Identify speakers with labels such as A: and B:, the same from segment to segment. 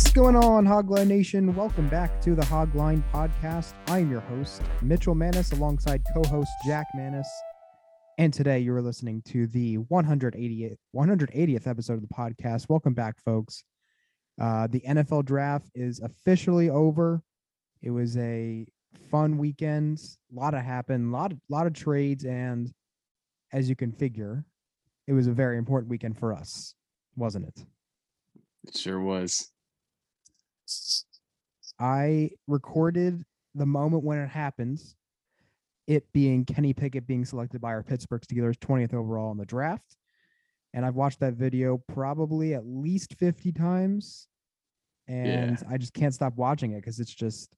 A: What's going on, Hogline Nation? Welcome back to the Hogline Podcast. I'm your host, Mitchell Mannas, alongside co host Jack Mannas. And today you are listening to the 180th, 180th episode of the podcast. Welcome back, folks. Uh, the NFL draft is officially over. It was a fun weekend. A lot of happened, a lot lot of trades. And as you can figure, it was a very important weekend for us, wasn't it?
B: It sure was.
A: I recorded the moment when it happens, it being Kenny Pickett being selected by our Pittsburgh Steelers 20th overall in the draft. And I've watched that video probably at least 50 times. And yeah. I just can't stop watching it because it's just,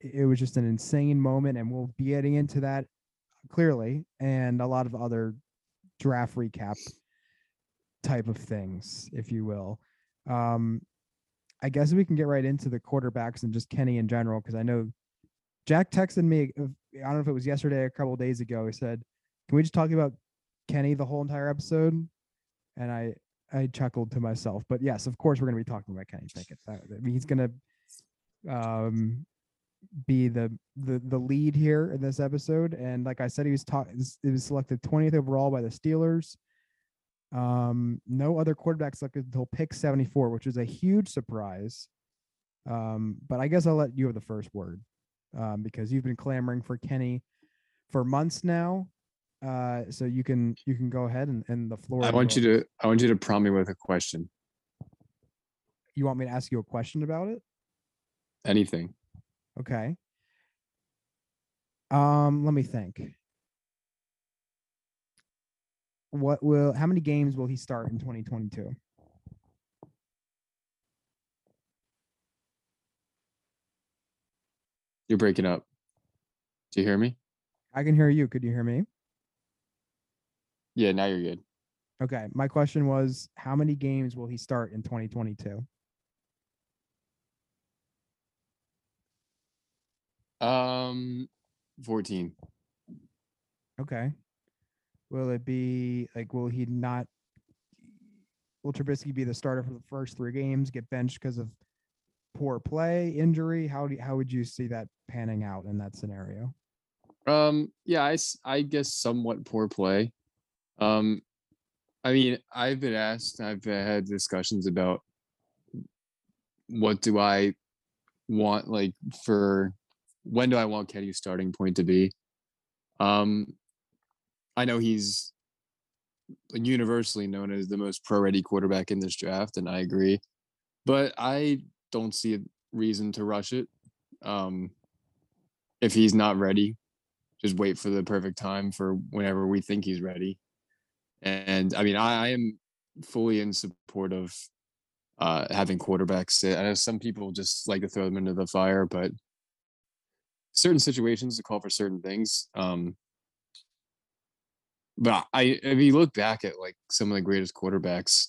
A: it was just an insane moment. And we'll be getting into that clearly and a lot of other draft recap type of things, if you will. Um, I guess we can get right into the quarterbacks and just Kenny in general because I know Jack texted me. I don't know if it was yesterday or a couple days ago. He said, "Can we just talk about Kenny the whole entire episode?" And I I chuckled to myself. But yes, of course we're going to be talking about Kenny Pickett. I mean, he's going to um be the the the lead here in this episode. And like I said, he was taught. He was selected 20th overall by the Steelers. Um, no other quarterbacks selected until pick 74, which is a huge surprise. Um, but I guess I'll let you have the first word um, because you've been clamoring for Kenny for months now. Uh, so you can you can go ahead and, and the floor.
B: I want you to I want you to prompt me with a question.
A: You want me to ask you a question about it?
B: Anything.
A: Okay. Um, let me think what will how many games will he start in 2022?
B: You're breaking up. Do you hear me?
A: I can hear you. Could you hear me?
B: Yeah, now you're good.
A: Okay. My question was how many games will he start in 2022?
B: Um 14.
A: Okay. Will it be like will he not will Trubisky be the starter for the first three games, get benched because of poor play, injury? How do how would you see that panning out in that scenario?
B: Um yeah, I I guess somewhat poor play. Um I mean, I've been asked, I've had discussions about what do I want like for when do I want Kenny's starting point to be? Um I know he's universally known as the most pro ready quarterback in this draft, and I agree. But I don't see a reason to rush it. Um, if he's not ready, just wait for the perfect time for whenever we think he's ready. And I mean, I, I am fully in support of uh, having quarterbacks sit. I know some people just like to throw them into the fire, but certain situations to call for certain things. Um, but I, if you look back at like some of the greatest quarterbacks,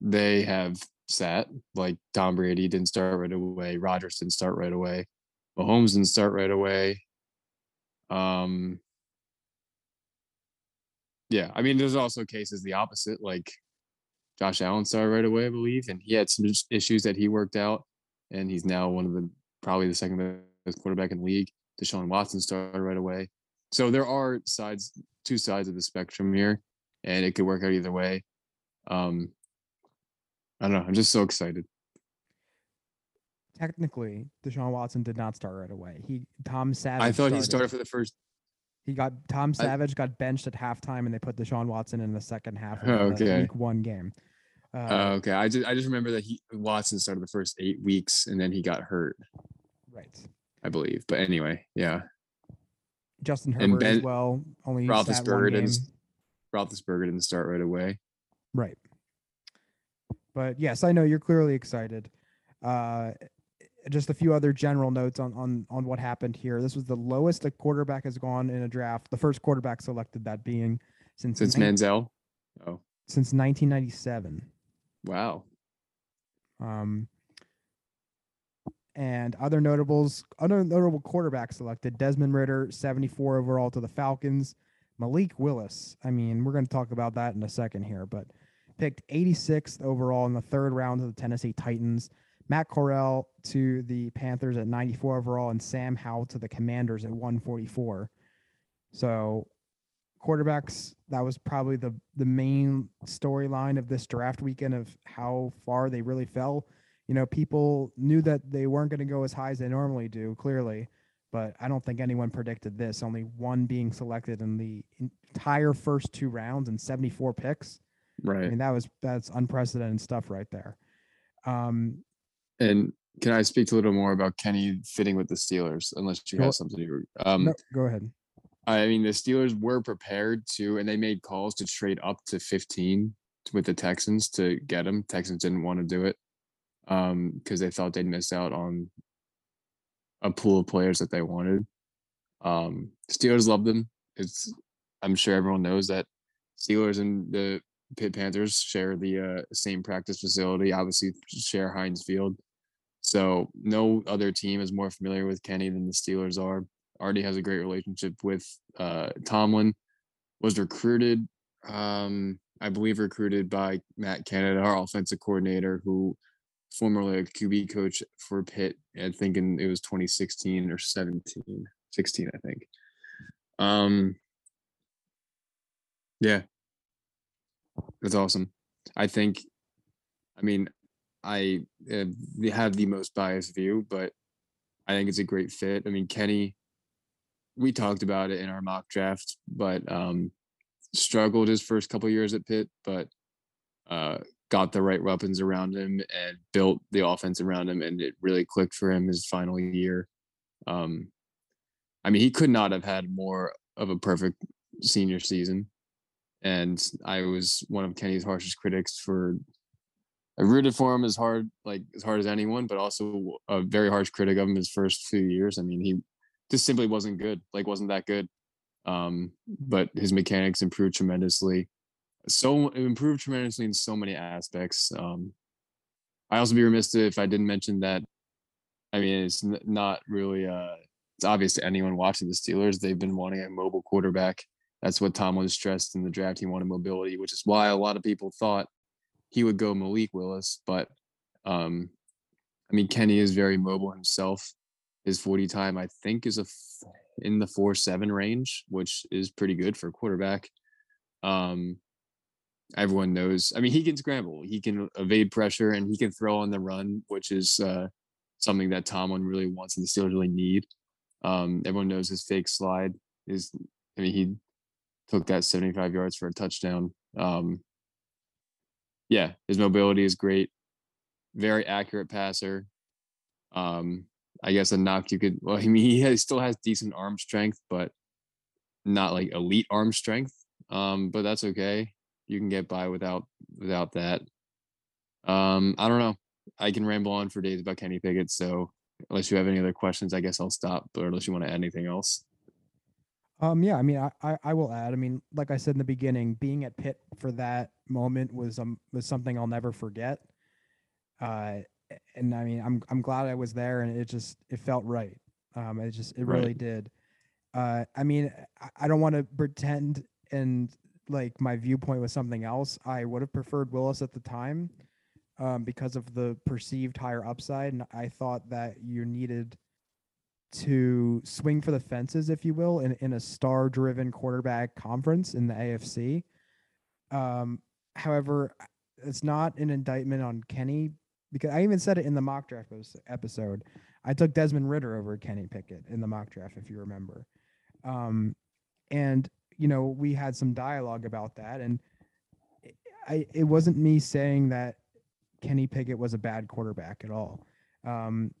B: they have sat. Like Tom Brady didn't start right away. Rodgers didn't start right away. Mahomes didn't start right away. Um, yeah, I mean, there's also cases the opposite, like Josh Allen started right away, I believe, and he had some issues that he worked out, and he's now one of the probably the second best quarterback in the league. Deshaun Watson started right away. So there are sides, two sides of the spectrum here, and it could work out either way. Um, I don't know. I'm just so excited.
A: Technically, Deshaun Watson did not start right away. He Tom Savage.
B: I thought he started for the first.
A: He got Tom
B: I-
A: Savage got benched at halftime, and they put Deshaun Watson in the second half of
B: Oh,
A: the
B: okay.
A: week one game. Uh,
B: Uh, okay, I just I just remember that he Watson started the first eight weeks and then he got hurt,
A: right.
B: I believe. But anyway, yeah,
A: Justin
B: And
A: Herbert as
B: Ben-
A: well. Only sat one
B: Roethlisberger
A: game.
B: didn't Roethlisberger didn't start right away.
A: Right. But yes, I know you're clearly excited. Uh, just a few other general notes on on on what happened here. This was the lowest a quarterback has gone in a draft. The first quarterback selected that being since
B: Since
A: nine-
B: Manziel. Oh
A: since 1997.
B: wow,
A: Um, and other notables, other notable quarterbacks selected: Desmond Ridder, 74 overall to the Falcons. Malik Willis. I mean, we're going to talk about that in a second here, but picked 86th overall in the third round to the Tennessee Titans. Matt Corral to the Panthers at 94 overall, and Sam Howell to the Commanders at 144. So, quarterbacks that was probably the the main storyline of this draft weekend of how far they really fell. You know, people knew that they weren't going to go as high as they normally do, clearly, but I don't think anyone predicted this. Only one being selected in the entire first two rounds and 74 picks.
B: Right.
A: I mean, that was that's unprecedented stuff right there. Um,
B: And can I speak a little more about Kenny fitting with the Steelers? Unless you have something to. Um,
A: no, go ahead.
B: I mean, the Steelers were prepared to, and they made calls to trade up to 15 with the Texans to get him. Texans didn't want to do it um, because they thought they'd miss out on a pool of players that they wanted. Um, Steelers love them. It's, I'm sure everyone knows that Steelers and the Pitt Panthers share the uh, same practice facility, obviously share Heinz Field. So no other team is more familiar with Kenny than the Steelers are already has a great relationship with uh, Tomlin. Was recruited, um, I believe, recruited by Matt Canada, our offensive coordinator, who formerly a QB coach for Pitt. I think in, it was 2016 or 17, 16, I think. Um, yeah, that's awesome. I think, I mean, I uh, have the most biased view, but I think it's a great fit. I mean, Kenny we talked about it in our mock draft, but um, struggled his first couple years at Pitt, but uh, got the right weapons around him and built the offense around him, and it really clicked for him his final year. Um, I mean, he could not have had more of a perfect senior season, and I was one of Kenny's harshest critics for. I rooted for him as hard, like as hard as anyone, but also a very harsh critic of him his first few years. I mean, he just simply wasn't good. Like wasn't that good. Um, but his mechanics improved tremendously. So improved tremendously in so many aspects. Um, I also be remiss if I didn't mention that. I mean, it's not really. Uh, it's obvious to anyone watching the Steelers. They've been wanting a mobile quarterback. That's what Tom was stressed in the draft. He wanted mobility, which is why a lot of people thought he would go Malik Willis. But um, I mean, Kenny is very mobile himself his 40 time i think is a f- in the 4-7 range which is pretty good for a quarterback um everyone knows i mean he can scramble he can evade pressure and he can throw on the run which is uh something that tomlin really wants and the steelers really need um everyone knows his fake slide is i mean he took that 75 yards for a touchdown um yeah his mobility is great very accurate passer um I guess a knock you could. Well, I mean, he has, still has decent arm strength, but not like elite arm strength. Um, but that's okay. You can get by without without that. Um, I don't know. I can ramble on for days about Kenny Pickett. So unless you have any other questions, I guess I'll stop. Or unless you want to add anything else.
A: Um, yeah, I mean, I, I, I will add. I mean, like I said in the beginning, being at Pitt for that moment was um was something I'll never forget. Uh, and I mean, I'm I'm glad I was there, and it just it felt right. Um, it just it
B: Right.
A: really did. Uh, I mean, I, I don't want to pretend and like my viewpoint was something else. I would have preferred Willis at the time, um, because of the perceived higher upside, and I thought that you needed to swing for the fences, if you will, in, in a star driven quarterback conference in the AFC. Um, however, it's not an indictment on Kenny because I even said it in the mock draft episode. I took Desmond Ridder over Kenny Pickett in the mock draft, if you remember. Um, and you know, we had some dialogue about that, and I it wasn't me saying that Kenny Pickett was a bad quarterback at all. Um,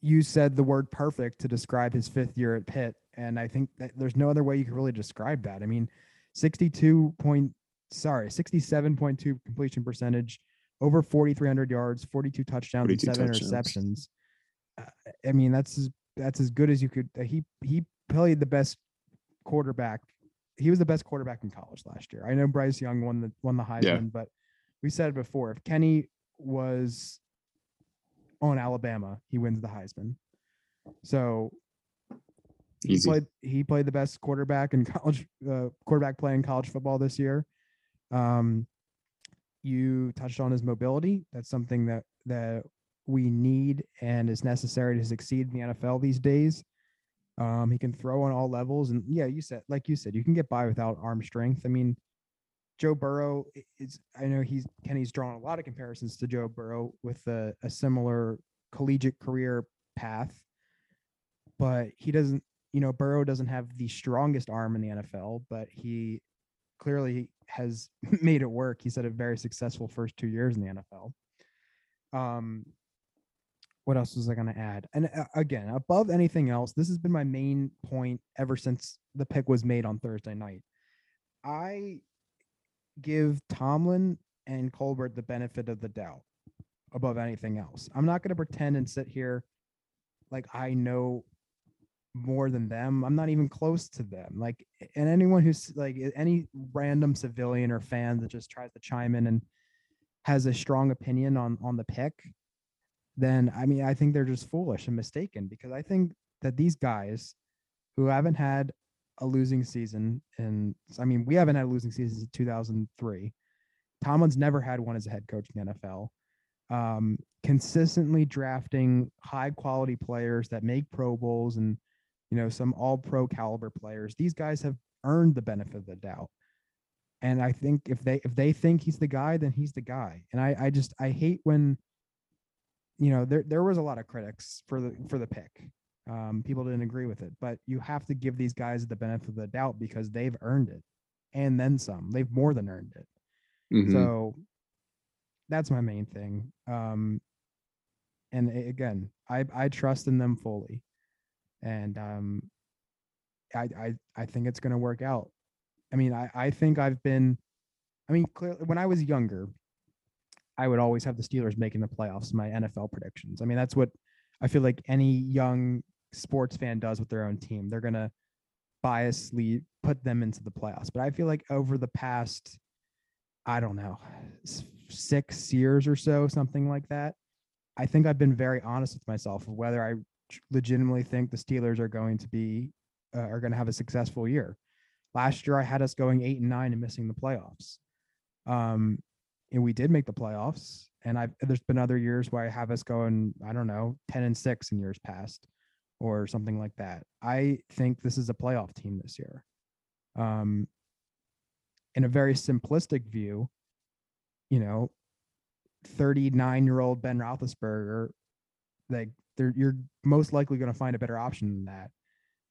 A: you said the word perfect to describe his fifth year at Pitt, and I think that there's no other way you could really describe that. I mean, 62 point, sorry, 67.2 completion percentage, over 4,300 yards, 42 touchdowns, 42 and seven touchdowns. interceptions. Uh, I mean, that's as, that's as good as you could. Uh, he he played the best quarterback. He was the best quarterback in college last year. I know Bryce Young won the won the Heisman, yeah. but we said it before. If Kenny was on Alabama, he wins the Heisman. So he Easy. played he played the best quarterback in college uh, quarterback play in college football this year. Um, you touched on his mobility. That's something that that we need and is necessary to succeed in the NFL these days. Um, he can throw on all levels, and yeah, you said like you said, you can get by without arm strength. I mean, Joe Burrow is I know he's Kenny's drawn a lot of comparisons to Joe Burrow with a, a similar collegiate career path, but he doesn't, you know, Burrow doesn't have the strongest arm in the NFL, but he clearly has made it work. He's had a very successful first two years in the NFL. Um, what else was I going to add? And uh, again, above anything else, this has been my main point ever since the pick was made on Thursday night. I give Tomlin and Colbert the benefit of the doubt above anything else. I'm not going to pretend and sit here like I know more than them. I'm not even close to them. Like, and anyone who's like any random civilian or fan that just tries to chime in and has a strong opinion on on the pick, then I mean, I think they're just foolish and mistaken because I think that these guys who haven't had a losing season, and I mean, we haven't had a losing season since 2003. Tomlin's never had one as a head coach in the NFL. Um, consistently drafting high quality players that make Pro Bowls and you know some All Pro caliber players. These guys have earned the benefit of the doubt, and I think if they if they think he's the guy, then he's the guy. And I I just I hate when you know there there was a lot of critics for the for the pick um, people didn't agree with it, but you have to give these guys the benefit of the doubt because they've earned it and then some. They've more than earned it. Mm-hmm. So that's my main thing. Um, and again, I I trust in them fully, and um, I I I think it's going to work out. I mean, I I think I've been, I mean, clearly when I was younger, I would always have the Steelers making the playoffs. My NFL predictions. I mean, that's what I feel like any young sports fan does with their own team. They're gonna biasly put them into the playoffs. But I feel like over the past, I don't know, six years or so, something like that, I think I've been very honest with myself of whether I legitimately think the Steelers are going to be uh, are going to have a successful year. Last year, I had us going eight and nine and missing the playoffs. Um, and we did make the playoffs. And I've there's been other years where I have us going, I don't know, ten and six in years past or something like that. I think this is a playoff team this year. Um, in a very simplistic view, you know, 39 year old Ben Roethlisberger, like you're most likely going to find a better option than that.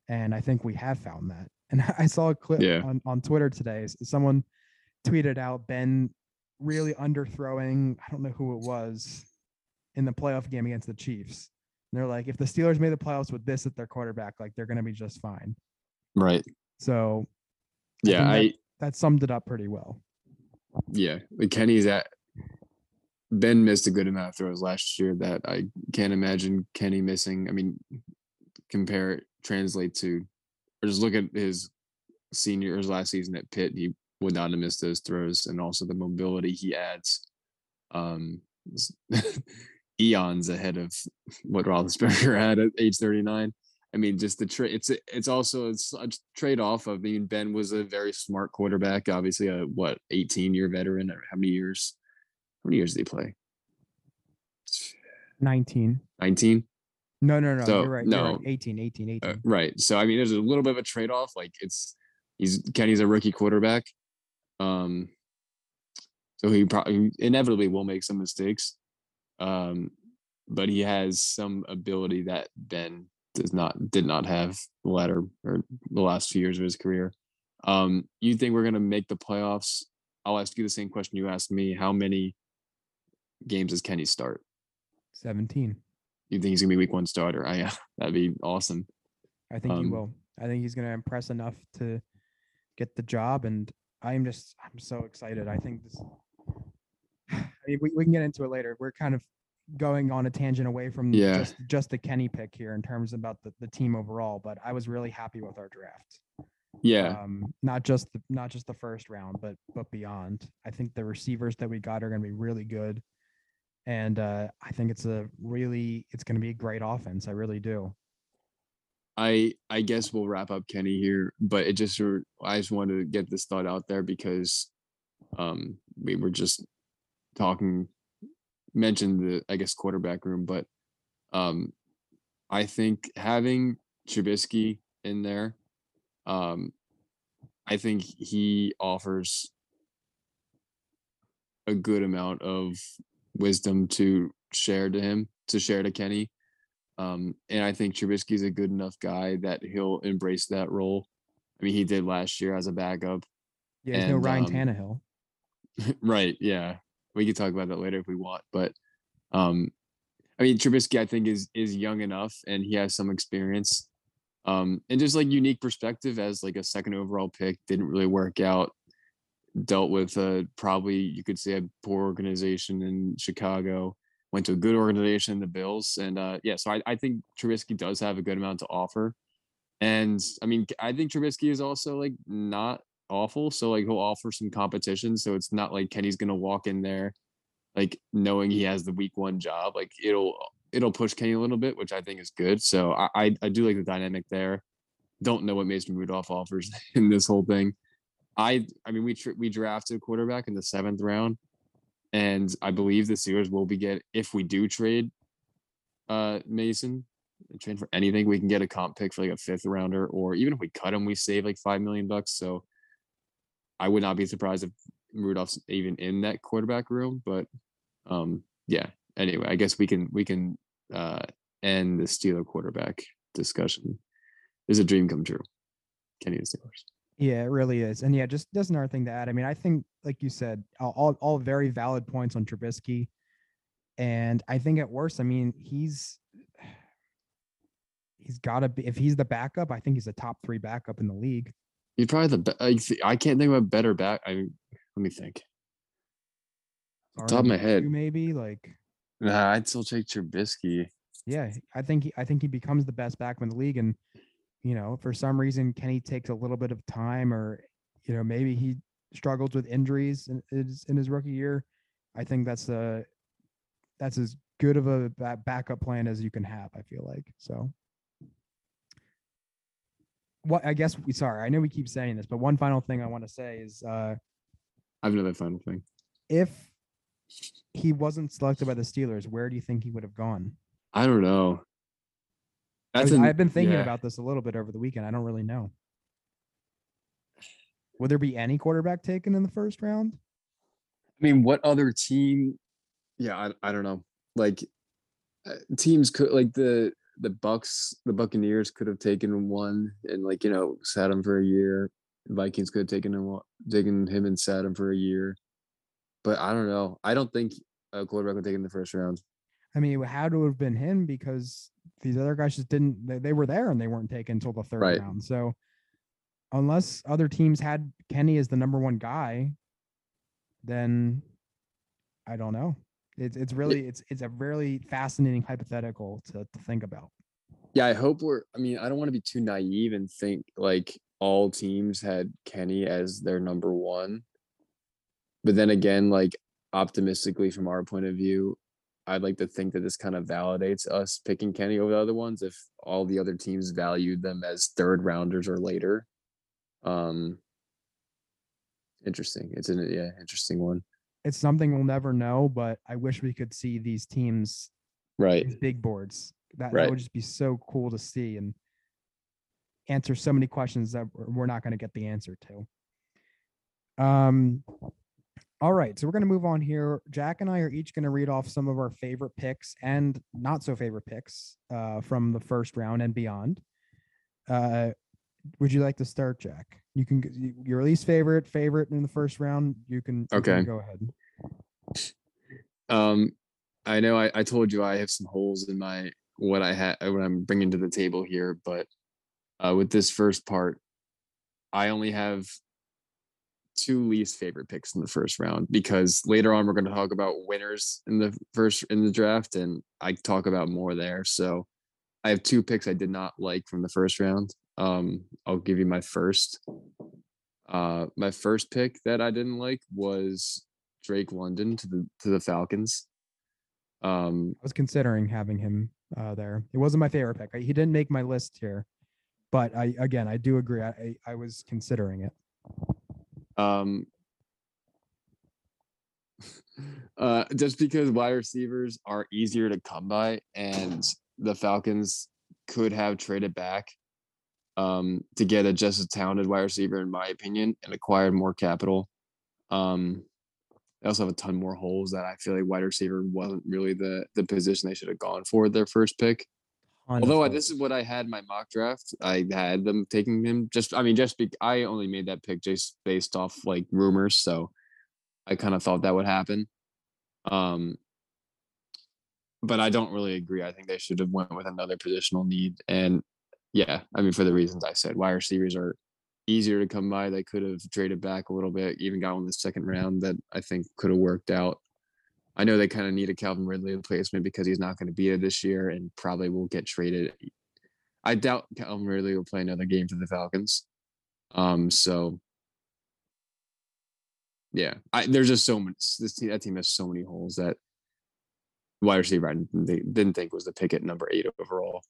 A: And I think we have found that. And I saw a clip yeah. on, on Twitter today. Someone tweeted out Ben really underthrowing, I don't know who it was, in the playoff game against the Chiefs. And they're like, if the Steelers made the playoffs with this at their quarterback, like they're going to be just fine.
C: Right.
A: So,
C: yeah, I,
A: that, that, summed it up pretty well.
C: Yeah, Kenny's at Ben missed a good amount of throws last year that I can't imagine Kenny missing. I mean, compare it, translate to, or just look at his senior his last season at Pitt. He would not have missed those throws, and also the mobility he adds. Um, eons ahead of what Roethlisberger had at age 39. I mean, just the trade. It's it's also it's a trade off of. I mean, Ben was a very smart quarterback. Obviously, a what 18 year veteran. How many years? How many years did he play?
A: 19.
C: 19.
A: No, no, no.
B: So,
A: you're right. you're right.
B: no.
A: 18, 18, 18.
B: Uh, right. So I mean, there's a little bit of a trade off. Like it's he's Kenny's a rookie quarterback, um, so he probably inevitably will make some mistakes, um, but he has some ability that Ben does not did not have the latter or the last few years of his career. Um, you think we're gonna make the playoffs? I'll ask you the same question you asked me. How many games does Kenny start?
A: 17.
B: You think he's gonna be week one starter? I yeah, that'd be awesome.
A: I think he
B: Um,
A: will. I think he's going to impress enough to get the job. And I'm just, I'm so excited. I think this, I mean, we, we can get into it later. We're kind of going on a tangent away from
B: Yeah.
A: just, just the Kenny pick here in terms about the, the team overall. But I was really happy with our draft.
B: Yeah,
A: Um, not just the, not just the first round, but, but beyond. I think the receivers that we got are going to be really good. And uh, I think it's a really, it's going to be a great offense. I really do.
B: I I guess we'll wrap up Kenny here, but it just I just wanted to get this thought out there because um we were just talking mentioned the I guess quarterback room, but um I think having Trubisky in there, um I think he offers a good amount of wisdom to share to him, to share to Kenny. Um, and I think Trubisky's a good enough guy that he'll embrace that role. I mean, he did last year as a backup.
A: Yeah, he's no Ryan
B: um,
A: Tannehill.
B: right. Yeah. We can talk about that later if we want. But um, I mean, Trubisky, I think, is is young enough and he has some experience. Um, and just like unique perspective as like a second overall pick, didn't really work out. Dealt with a probably you could say a poor organization in Chicago, went to a good organization, the Bills. And uh yeah, so I, I think Trubisky does have a good amount to offer. And I mean, I think Trubisky is also like not awful. So like he'll offer some competition. So it's not like Kenny's gonna walk in there like knowing he has the week one job. Like it'll it'll push Kenny a little bit, which I think is good. So I I, I do like the dynamic there. Don't know what Mason Rudolph offers in this whole thing. I I mean we we drafted a quarterback in the seventh round, and I believe the Steelers will be get if we do trade uh Mason trade for anything we can get a comp pick for like a fifth rounder or even if we cut him we save like five million bucks. So I would not be surprised if Rudolph's even in that quarterback room but um yeah. Anyway I guess we can we can uh end the Steeler quarterback discussion. Is a dream come true. Kenny the Steelers
A: Yeah, it really is. And yeah, just just another thing to add. I mean, I think, like you said, all all, all very valid points on Trubisky. And I think at worst, I mean, he's he's got to be if he's the backup. I think he's a top three backup in the league.
B: He's probably the be- I, th- I can't think of a better back. I mean, let me think. Top of my head.
A: maybe like
B: Nah, I'd still take Trubisky.
A: yeah. I think he, I think he becomes the best backup in the league. And you know, for some reason, Kenny takes a little bit of time, or you know, maybe he struggles with injuries in his in his rookie year. I think that's a that's as good of a backup plan as you can have. I feel like so. What I guess we sorry, I know we keep saying this, but one final thing I want to say is uh,
B: I have another final thing.
A: if he wasn't selected by the Steelers, where do you think he would have gone?
B: I don't know.
A: I
B: That's
A: was-
B: an-
A: I've been thinking
B: yeah.
A: about this a little bit over the weekend. I don't really know. Would there be any quarterback taken in the first round?
B: I mean, what other team? Yeah, I, I don't know. Like uh, teams could like the the Bucks, the Buccaneers could have taken one and like you know sat him for a year. Vikings could have taken him one- taken him and sat him for a year. But I don't know. I don't think a quarterback would take in the first round.
A: I mean, it had to have been him because these other guys just didn't. They, they were there and they weren't taken until the third
B: Right.
A: round. So, unless other teams had Kenny as the number one guy, then I don't know. It's it's really it's it's a really fascinating hypothetical to to think about.
B: Yeah, I hope we're. I mean, I don't want to be too naive and think like all teams had Kenny as their number one. But then again, like optimistically from our point of view, I'd like to think that this kind of validates us picking Kenny over the other ones if all the other teams valued them as third rounders or later. Um interesting. It's an yeah, interesting one.
A: It's something we'll never know, but I wish we could see these teams
B: Right.
A: these big boards That, that would just be so cool to see and answer so many questions that we're we're not going to get the answer to. Um, all right, so we're going to move on here. Jack and I are each going to read off some of our favorite picks and not so favorite picks uh, from the first round and beyond. Uh, would you like to start, Jack? You can your least favorite, favorite in the first round. You can, you can
B: Okay.
A: go ahead.
B: Um, I know I, I told you I have some holes in my what I had what I'm bringing to the table here, but uh, with this first part, I only have two least favorite picks in the first round because later on we're going to talk about winners in the first in the draft, and I talk about more there. So I have two picks I did not like from the first round. Um, I'll give you my first. Uh, my first pick that I didn't like was Drake London to the to the Falcons. Um,
A: I was considering having him uh, there. It wasn't my favorite pick. I- He didn't make my list here, but I again I do agree. I I, I was considering it.
B: Um, uh, just because wide receivers are easier to come by, and the Falcons could have traded back um, to get a just as talented wide receiver, in my opinion, and acquired more capital. Um, they also have a ton more holes that I feel like wide receiver wasn't really the the position they should have gone for their first pick. Although I, this is what I had in my mock draft, I had them taking him. Just I mean, just be, I only made that pick just based off like rumors, so I kind of thought that would happen. Um, but I don't really agree. I think they should have went with another positional need, and yeah, I mean for the reasons I said, wide receivers are easier to come by. They could have traded back a little bit, even got one in the second round that I think could have worked out. I know they kind of need a Calvin Ridley replacement because he's not going to be there this year and probably will get traded. I doubt Calvin Ridley will play another game for the Falcons. Um, so yeah, I, there's just so many. This team, that team has so many holes that wide receiver I didn't, didn't think was the pick at number eight overall.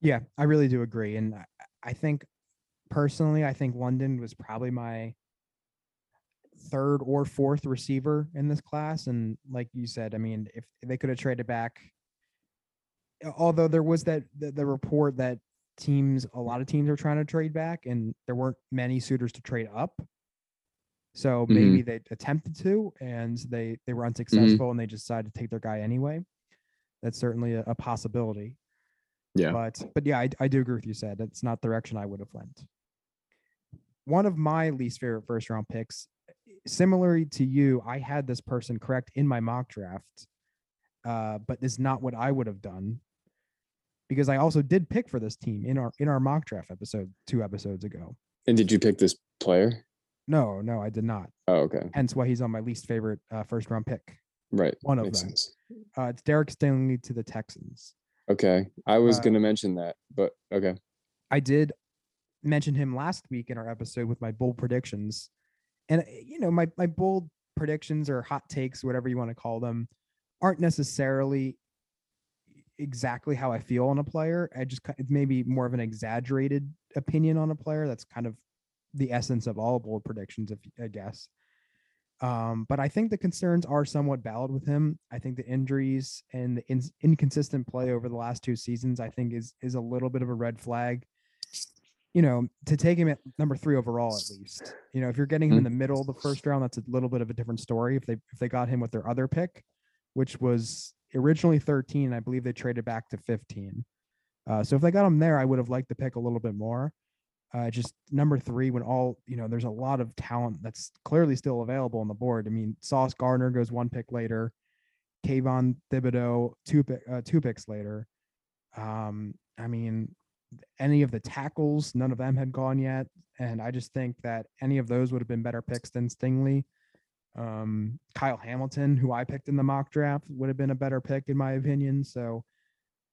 A: Yeah, I really do agree, and I think personally, I think London was probably my third or fourth receiver in this class. And like you said, I mean, if they could have traded back, although there was that the, the report that teams, a lot of teams are trying to trade back, and there weren't many suitors to trade up. So
B: Mhm.
A: maybe they attempted to, and they they were unsuccessful, and they just decided to take their guy anyway. That's certainly a, a possibility.
B: Yeah.
A: But but yeah, I, I do agree with you. Said that's not the direction I would have went. One of my least favorite first round picks, similarly to you, I had this person correct in my mock draft, uh, but is not what I would have done because I also did pick for this team in our in our mock draft episode two episodes ago.
B: And did you pick this player?
A: No, no, I did not.
B: Oh, okay.
A: Hence why he's on my least favorite uh, first round pick.
B: Right.
A: One of
B: Makes
A: them.
B: sense.
A: Uh, it's Derek Stingley to the Texans.
B: Okay. I was
A: Uh,
B: going to mention that, but okay.
A: I did mention him last week in our episode with my bold predictions. And uh, you know, my my bold predictions or hot takes, whatever you want to call them, aren't necessarily exactly how I feel on a player. I just it's maybe more of an exaggerated opinion on a player. That's kind of the essence of all bold predictions, if I guess. Um, but I think the concerns are somewhat valid with him. I think the injuries and the ins inconsistent play over the last two seasons, I think, is is a little bit of a red flag. You know, to take him at number three overall, at least. You know, if you're getting him in the middle of the first round, that's a little bit of a different story. If they if they got him with their other pick, which was originally 13, I believe they traded back to 15. Uh, so if they got him there, I would have liked the pick a little bit more. Uh, just number three, when all you know, there's a lot of talent that's clearly still available on the board. I mean, Sauce Gardner goes one pick later, Kayvon Thibodeaux two pick, uh, two picks later. Um, I mean, any of the tackles, none of them had gone yet, and I just think that any of those would have been better picks than Stingley. Um, Kyle Hamilton, who I picked in the mock draft, would have been a better pick in my opinion. So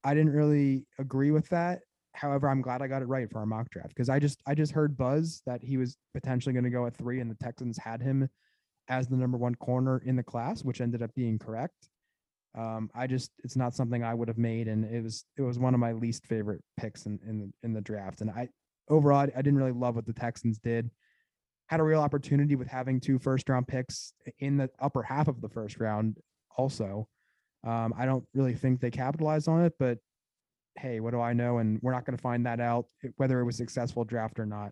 A: I didn't really agree with that. However, I'm glad I got it right for our mock draft because I just I just heard buzz that he was potentially going to go at three, and the Texans had him as the number one corner in the class, which ended up being correct. Um, I just it's not something I would have made, and it was it was one of my least favorite picks in in the, in the draft. And I overall I, didn't really love what the Texans did. Had a real opportunity with having two first round picks in the upper half of the first round, also. Um, I don't really think they capitalized on it, but hey, what do I know? And we're not going to find that out whether it was a successful draft or not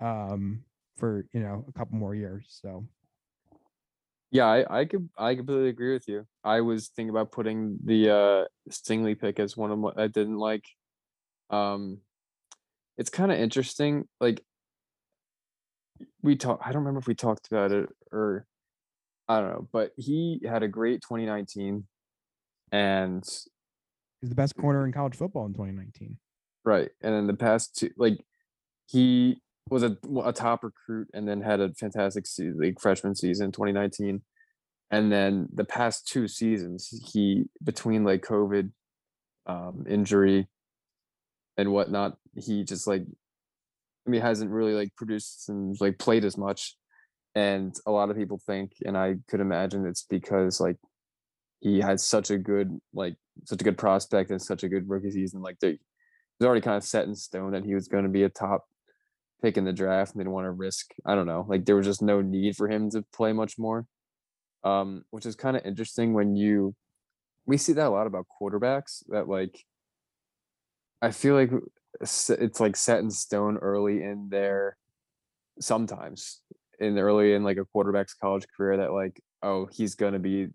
A: um, for you know a couple more years. So
B: Yeah, I, I could I completely agree with you. I was thinking about putting the uh Stingley pick as one of what I didn't like. Um it's kind of interesting. Like we talk I don't remember if we talked about it or I don't know, but he had a great 2019 and
A: he's the best corner in college football in 2019.
B: right. And in the past two like he was a, a top recruit and then had a fantastic se- like freshman season 2019 and then the past two seasons he between like covid um injury and whatnot he just like i mean hasn't really like produced and like played as much. And a lot of people think and i could imagine it's because like he had such a good like such a good prospect and such a good rookie season like they it was already kind of set in stone that he was going to be a top pick in the draft and they didn't want to risk i don't know like there was just no need for him to play much more um which is kind of interesting when you we see that a lot about quarterbacks that like i feel like it's like set in stone early in their sometimes in early in like a quarterback's college career that like oh he's gonna be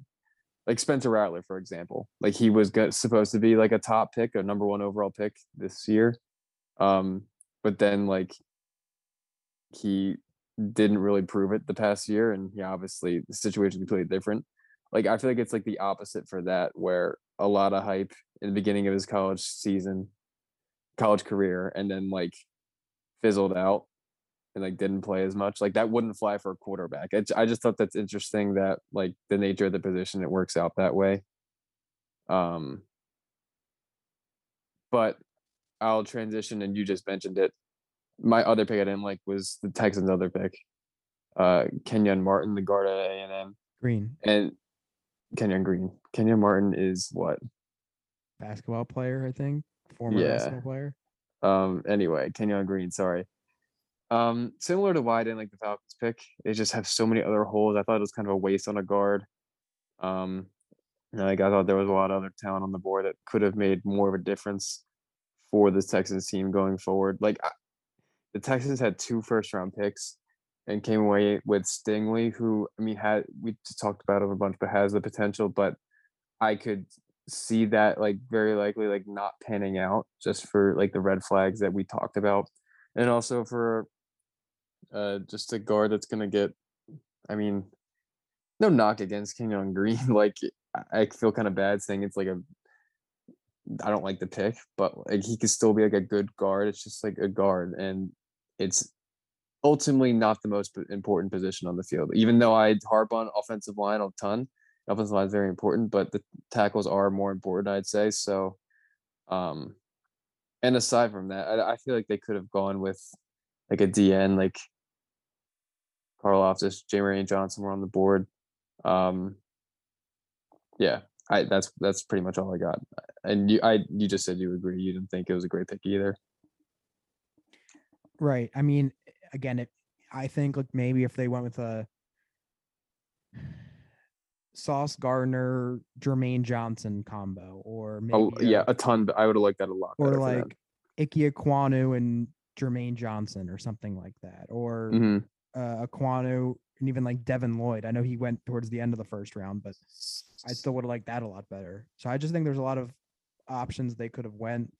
B: like Spencer Rattler for example like he was go- supposed to be like a top pick a number one overall pick this year um but then like he didn't really prove it the past year and he obviously the situation is completely different. Like i feel like it's like the opposite for that where a lot of hype in the beginning of his college season college career and then like fizzled out and like didn't play as much like that wouldn't fly for a quarterback. I just thought that's interesting that like the nature of the position it works out that way. Um but i'll transition and you just mentioned it my other pick I didn't like was the Texans' other pick, uh, Kenyon Martin, the guard at A and M,
A: Green,
B: and Kenyon Green. Kenyon Martin is what?
A: basketball player, I think, former
B: Yeah.
A: basketball player.
B: Um. Anyway, Kenyon Green. Sorry. Um. Similar to why I didn't like the Falcons pick, they just have so many other holes. I thought it was kind of a waste on a guard. Um. Like I thought there was a lot of other talent on the board that could have made more of a difference for this Texans team going forward. Like I, the Texans had two first round picks and came away with Stingley, who I mean had we talked about him a bunch, but has the potential. But I could see that like very likely like not panning out just for like the red flags that we talked about, and also for uh just a guard that's gonna get. I mean, no knock against Kenyon Green. like I feel kind of bad saying it's like a. I don't like the pick, but like he could still be like a good guard. It's just like a guard, and it's ultimately not the most important position on the field. Even though I harp on offensive line a ton, offensive line is very important, but the tackles are more important, I'd say. So, um, and aside from that, I, I feel like they could have gone with like a DN, like Carl Loftus, Jermaine Johnson were on the board. Um, yeah, I that's that's pretty much all I got. And you, I you just said you agree. You didn't think it was a great pick either.
A: Right. I mean, again, it, I think like maybe if they went with a Sauce Gardner, Jermaine Johnson combo, or maybe
B: Oh, yeah,
A: a-
B: a ton. But I would have liked that a lot.
A: or
B: better for them.
A: like Ike Ekwonu and Jermaine Johnson or something like that, or
B: Mhm.
A: uh, Ekwonu and even like Devin Lloyd. I know he went towards the end of the first round, but I still would have liked that a lot better. So I just think there's a lot of options they could have went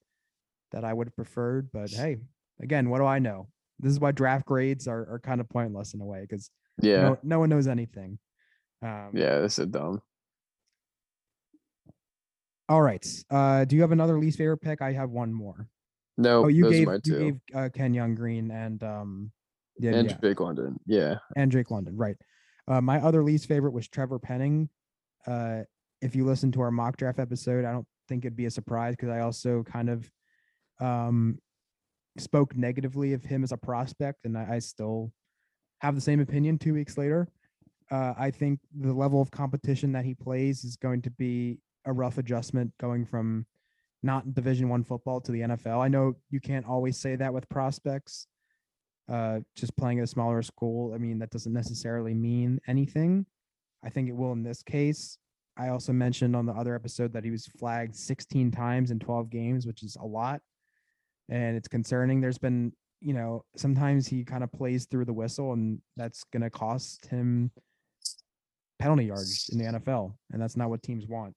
A: that I would have preferred. But hey, again, what do I know? This is why draft grades are, are kind of pointless in a way because
B: Yeah,
A: no, no one knows anything. Um,
B: yeah, this is dumb.
A: All right. Uh, do you have another least favorite pick? I have one more.
B: No,
A: Oh, you gave you gave uh, Kenyon Green and um, yeah,
B: and
A: yeah,
B: Jake London. Yeah,
A: and Drake London, right? Uh, my other least favorite was Trevor Penning. Uh, if you listen to our mock draft episode, I don't think it'd be a surprise because I also kind of um, spoke negatively of him as a prospect, and I, I still have the same opinion two weeks later. Uh, I think the level of competition that he plays is going to be a rough adjustment going from not Division One football to the NFL. I know you can't always say that with prospects. Uh, just playing at a smaller school, I mean, that doesn't necessarily mean anything. I think it will in this case. I also mentioned on the other episode that he was flagged 16 times in 12 games, which is a lot. And it's concerning. There's been, you know, sometimes he kind of plays through the whistle and that's going to cost him penalty yards in the NFL. And that's not what teams want.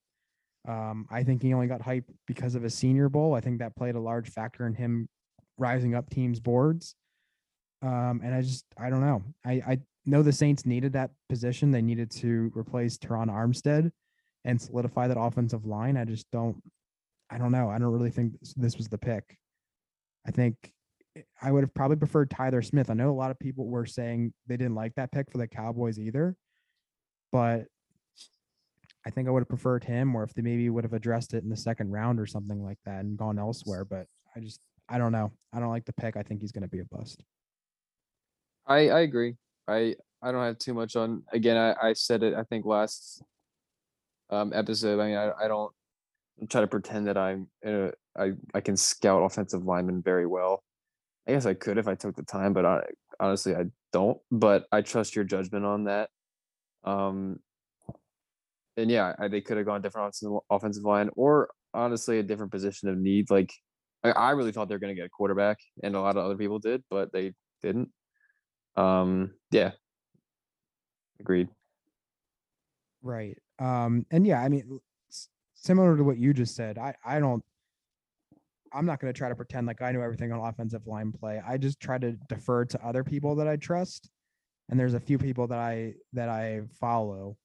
A: Um, I think he only got hype because of a senior bowl. I think that played a large factor in him rising up teams' boards. Um, and I just, I don't know. I, I know the Saints needed that position. They needed to replace Terron Armstead and solidify that offensive line. I just don't, I don't know. I don't really think this, this was the pick. I think I would have probably preferred Tyler Smith. I know a lot of people were saying they didn't like that pick for the Cowboys either, but I think I would have preferred him, or if they maybe would have addressed it in the second round or something like that and gone elsewhere. But I just, I don't know. I don't like the pick. I think he's going to be a bust.
B: I I agree. I I don't have too much on. Again, I I said it. I think last um episode. I mean, I I don't I'm try to pretend that I'm uh, I I can scout offensive linemen very well. I guess I could if I took the time, but I honestly I don't. But I trust your judgment on that. Um, and yeah, I, they could have gone different offensive offensive line, or honestly a different position of need. Like I, I really thought they were going to get a quarterback, and a lot of other people did, but they didn't. Um, yeah, agreed.
A: Right. Um, and yeah, I mean, similar to what you just said, I I don't. I'm not going to try to pretend like I know everything on offensive line play. I just try to defer to other people that I trust, and there's a few people that I that I follow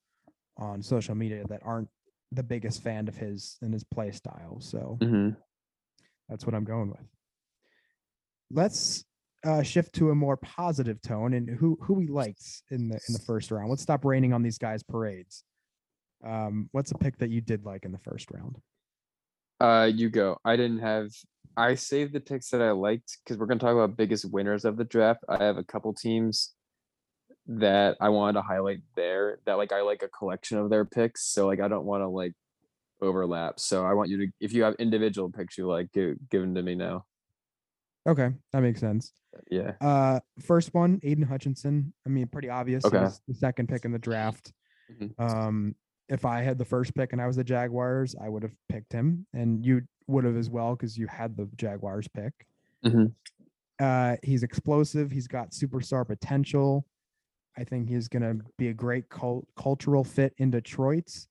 A: on social media that aren't the biggest fan of his and his play style. So
B: hmm
A: that's what I'm going with. Let's uh, shift to a more positive tone and who who we liked in the in the first round. Let's stop raining on these guys' parades. Um, what's a pick that you did like in the first round?
B: Uh, you go. I didn't have. I saved the picks that I liked because we're gonna talk about biggest winners of the draft. I have a couple teams that I wanted to highlight there. That like I like a collection of their picks, so like I don't want to like overlap. So I want you to, if you have individual picks you like, give, give them to me now.
A: Okay, that makes sense.
B: Yeah.
A: Uh, first one, Aidan Hutchinson. I mean, pretty obvious.
B: Okay.
A: the second pick in the draft.
B: Mhm.
A: Um, if I had the first pick and I was the Jaguars, I would have picked him, and you would have as well because you had the Jaguars pick.
B: Mhm.
A: Uh, he's explosive. He's got superstar potential. I think he's going to be a great cult- cultural fit in Detroit.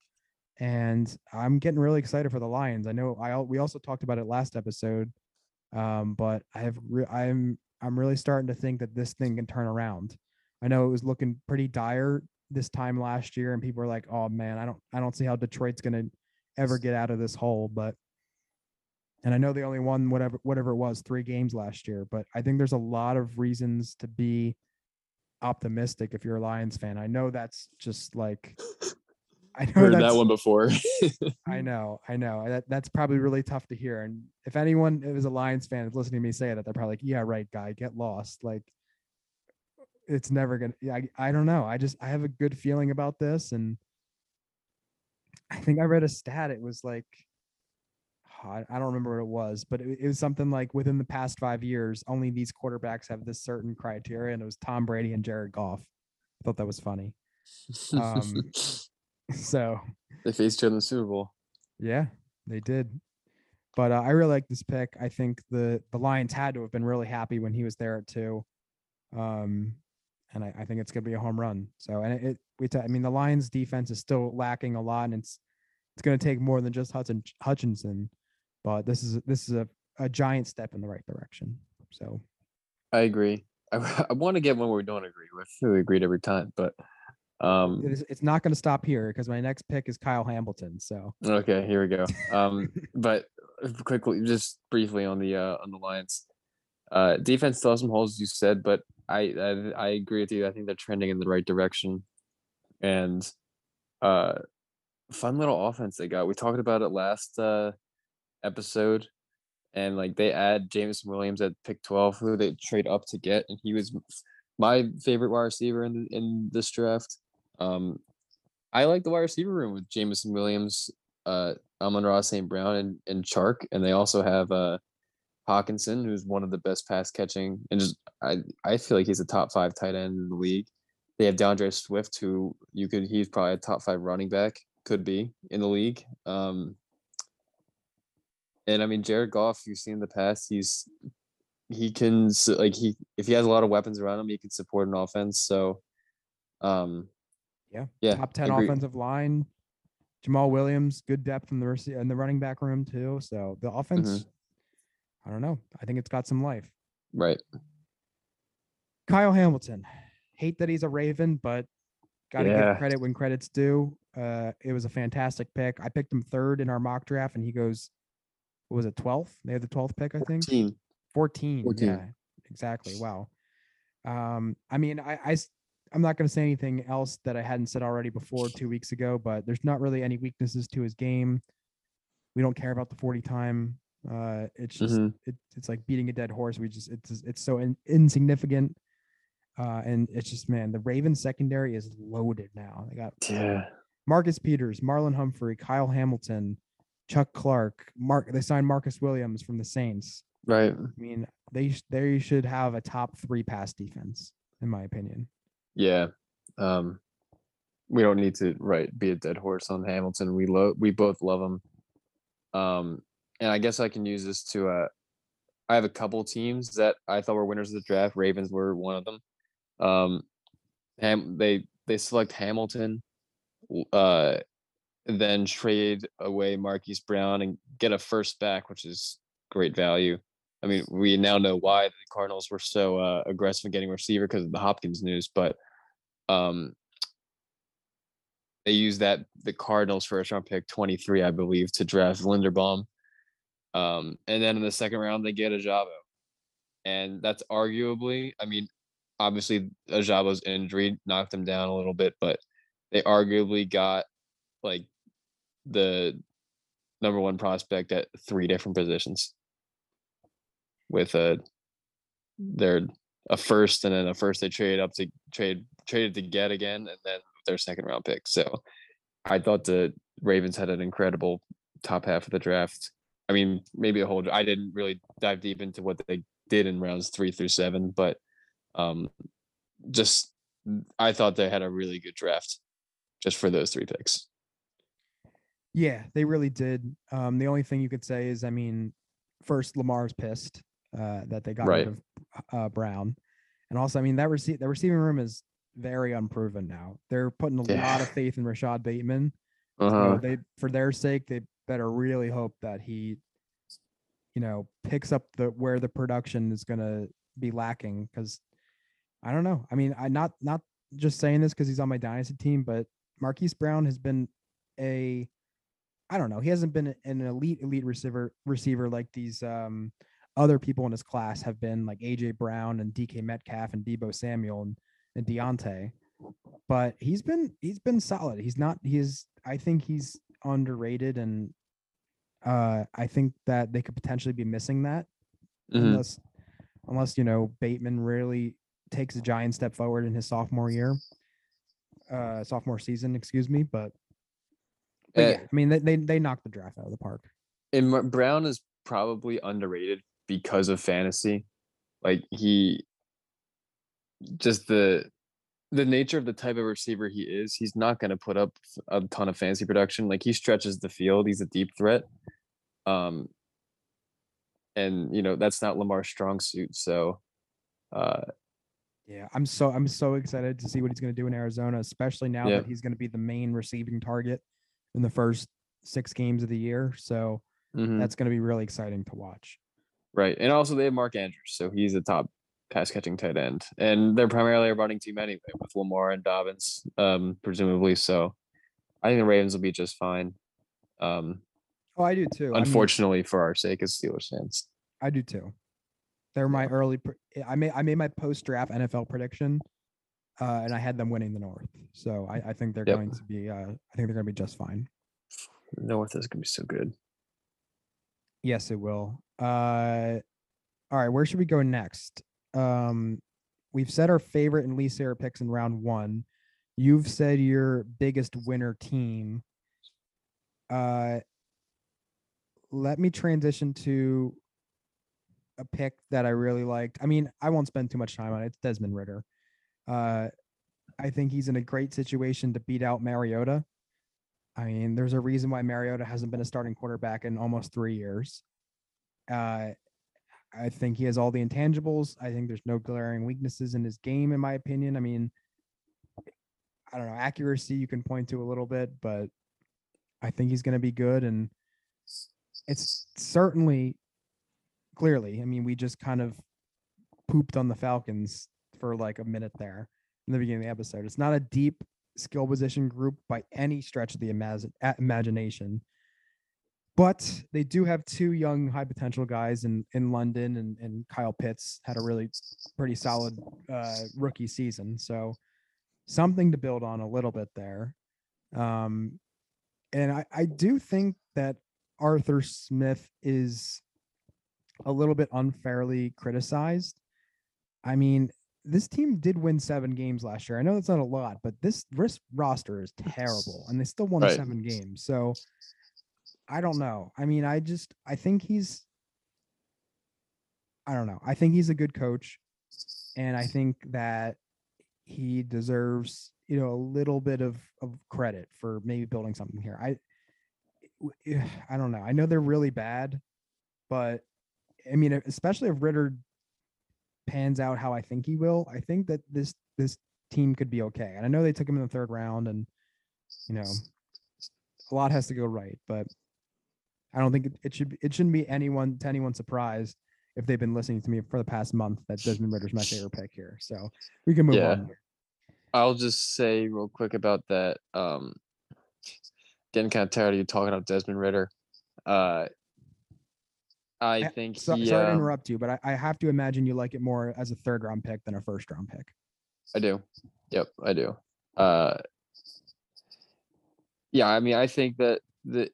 A: And I'm getting really excited for the Lions. I know I we also talked about it last episode, um, but I have re- I'm I'm really starting to think that this thing can turn around. I know it was looking pretty dire this time last year, and people were like, "Oh man, I don't I don't see how Detroit's to ever get out of this hole." But and I know they only won whatever whatever it was three games last year, but I think there's a lot of reasons to be optimistic if you're a Lions fan. I know that's just like I
B: Heard that one before.
A: I know, I know. That that's probably really tough to hear. And if anyone is a Lions fan is listening to me say that, they're probably like, "Yeah, right, guy, get lost." Like, it's never gonna. Yeah, I, I don't know. I just I have a good feeling about this, and I think I read a stat. It was like, oh, I, I don't remember what it was, but it, it was something like within the past five years, only these quarterbacks have this certain criteria, and it was Tom Brady and Jared Goff. I thought that was funny. Um, So
B: they faced each other in the Super Bowl.
A: Yeah, they did. But uh, I really like this pick. I think the the Lions had to have been really happy when he was there at two. Um, and I, I think it's gonna be a home run. So and it, it we ta- I mean the Lions defense is still lacking a lot, and it's it's gonna take more than just Hudson Hutchinson. But this is this is a, a giant step in the right direction. So
B: I agree. I, I want to get one where we don't agree with. We agreed every time, but um
A: it is, it's not going to stop here because my next pick is Kyle Hamilton. So
B: Okay, here we go. Um, but quickly, just briefly on the uh, on the Lions, uh, defense still has some holes, you said, but I, I I agree with you. I think they're trending in the right direction, and uh, fun little offense they got. We talked about it last uh episode, and like they add Jameson Williams at pick twelve, who they trade up to get, and he was my favorite wide receiver in in this draft. Um, I like the wide receiver room with Jameson Williams, uh, Amon-Ra St. Brown, and, and Chark. And they also have uh, Hockenson, who's one of the best pass catching. And just, I, I feel like he's a top five tight end in the league. They have D'Andre Swift, who you could, he's probably a top five running back. could be in the league. Um, and I mean, Jared Goff, you've seen in the past, he's he can like he if he has a lot of weapons around him, he can support an offense. So, um,
A: yeah,
B: yeah,
A: top ten
B: agree.
A: offensive line. Jamaal Williams, good depth in the rec- in the running back room too. So the offense, I don't know. I think it's got some life.
B: right.
A: Kyle Hamilton. Hate that he's a Raven, but got to
B: Yeah.
A: give credit when credit's due. Uh, it was a fantastic pick. I picked him third in our mock draft, and he goes, what was it, 12th? They had the 12th pick, I think.
B: Team.
A: 14.
B: 14.
A: Yeah, exactly. Wow. Um, I mean, I, I I'm not going to say anything else that I hadn't said already before two weeks ago, but there's not really any weaknesses to his game. We don't care about the 40 time. Uh, it's just
B: Mhm.
A: it, it's like beating a dead horse. We just it's it's so in, insignificant. Uh, and it's just man, the Ravens secondary is loaded now. They got
B: Yeah.
A: Marcus Peters, Marlon Humphrey, Kyle Hamilton, Chuck Clark, Mark. They signed Marcus Williams from the Saints.
B: Right.
A: I mean, they they should have a top three pass defense, in my opinion.
B: Yeah. Um, we don't need to right be a dead horse on Hamilton. We love we both love him. Um, and I guess I can use this to uh I have a couple teams that I thought were winners of the draft. Ravens were one of them. Um Ham they they select Hamilton, uh then trade away Marquise Brown and get a first back, which is great value. I mean, we now know why the Cardinals were so uh, aggressive in getting receiver because of the Hopkins news, but um, they used that the Cardinals first round pick 23, I believe, to draft Linderbaum. Um, and then in the second round, they get Ojabo. And that's arguably, I mean, obviously Ojabo's injury knocked them down a little bit, but they arguably got like the number one prospect at three different positions with a their a first and then a first they trade up to trade traded to get again and then their second round pick. So I thought the Ravens had an incredible top half of the draft. I mean, maybe a whole I didn't really dive deep into what they did in rounds three through seven, but um just I thought they had a really good draft just for those three picks.
A: Yeah, they really did. Um, the only thing you could say is, I mean, first Lamar's pissed uh, that they got
B: Right.
A: rid of uh, Brown, and also, I mean, that rece- the receiving room is very unproven now. They're putting a lot of faith in Rashod Bateman.
B: Uh-huh.
A: they, for their sake, they better really hope that he, you know, picks up the where the production is going to be lacking. Because I don't know. I mean, I not not just saying this because he's on my dynasty team, but Marquise Brown has been a, I don't know, he hasn't been an elite elite receiver receiver like these um other people in his class have been like AJ Brown and DK Metcalf and Deebo Samuel and, and Diontae but he's been he's been solid. He's not he's I think he's underrated and uh I think that they could potentially be missing that
B: Mhm.
A: unless unless you know Bateman really takes a giant step forward in his sophomore year. Uh sophomore season, excuse me, but, but
B: Uh,
A: yeah, I mean they, they they knocked the draft out of the park.
B: and Brown is probably underrated because of fantasy. Like he just the the nature of the type of receiver he is, he's not going to put up a ton of fancy production. Like he stretches the field, he's a deep threat. Um and you know, that's not Lamar's strong suit, so uh
A: Yeah, I'm so I'm so excited to see what he's going to do in Arizona, especially now
B: Yeah.
A: that he's going to be the main receiving target in the first six games of the year. So
B: mhm,
A: that's going to be really exciting to watch.
B: right. And also they have Mark Andrews, so he's a top pass catching tight end. And they're primarily a running team anyway with Lamar and Dobbins, um, presumably. So I think the Ravens will be just fine. Um
A: Oh, I do too. I mean,
B: unfortunately for our sake as Steelers fans.
A: I do too. They're my early. pre- I made I made my post draft NFL prediction, uh, and I had them winning the North. So I, I think they're
B: Yep.
A: going to be. Uh, I think they're going to be just fine.
B: North is gonna be so good.
A: Yes, it will. Uh, all right, where should we go next? Um, we've said our favorite and least favorite picks in round one. You've said your biggest winner team. Uh, let me transition to a pick that I really liked. I mean, I won't spend too much time on it. It's Desmond Ridder. Uh, I think he's in a great situation to beat out Mariota. I mean, there's a reason why Mariota hasn't been a starting quarterback in almost three years. Uh, I think he has all the intangibles. I think there's no glaring weaknesses in his game, in my opinion. I mean, I don't know, accuracy you can point to a little bit, but I think he's going to be good. And it's certainly clearly, I mean, we just kind of pooped on the Falcons for like a minute there in the beginning of the episode. It's not a deep skill position group by any stretch of the imag- imagination. But they do have two young high potential guys in, in London and, and Kyle Pitts had a really pretty solid uh, rookie season. So something to build on a little bit there. Um, and I, I do think that Arthur Smith is a little bit unfairly criticized. I mean, this team did win seven games last year. I know that's not a lot, but this risk roster is terrible, and they still won
C: Right.
A: seven games. So I don't know. I mean, I just I think he's I don't know. I think he's a good coach, and I think that he deserves you know a little bit of of credit for maybe building something here. I eh, I don't know. I know they're really bad, but I mean, especially if Ridder pans out how I think he will, I think that this this team could be okay. And I know they took him in the third round, and you know, a lot has to go right, but I don't think it, it should be, it shouldn't be anyone to anyone's surprise if they've been listening to me for the past month that Desmond Ridder's my favorite pick here. So we can move
B: Yeah.
A: on. Here.
B: I'll just say real quick about that. Um, getting kind of tired of you talking about Desmond Ridder. Uh, I
A: Eh,
B: think
A: So,
B: he,
A: sorry to
B: um,
A: interrupt you, but I, I have to imagine you like it more as a third round pick than a first round pick.
B: I do. Yep, I do. Uh, yeah, I mean, I think that the-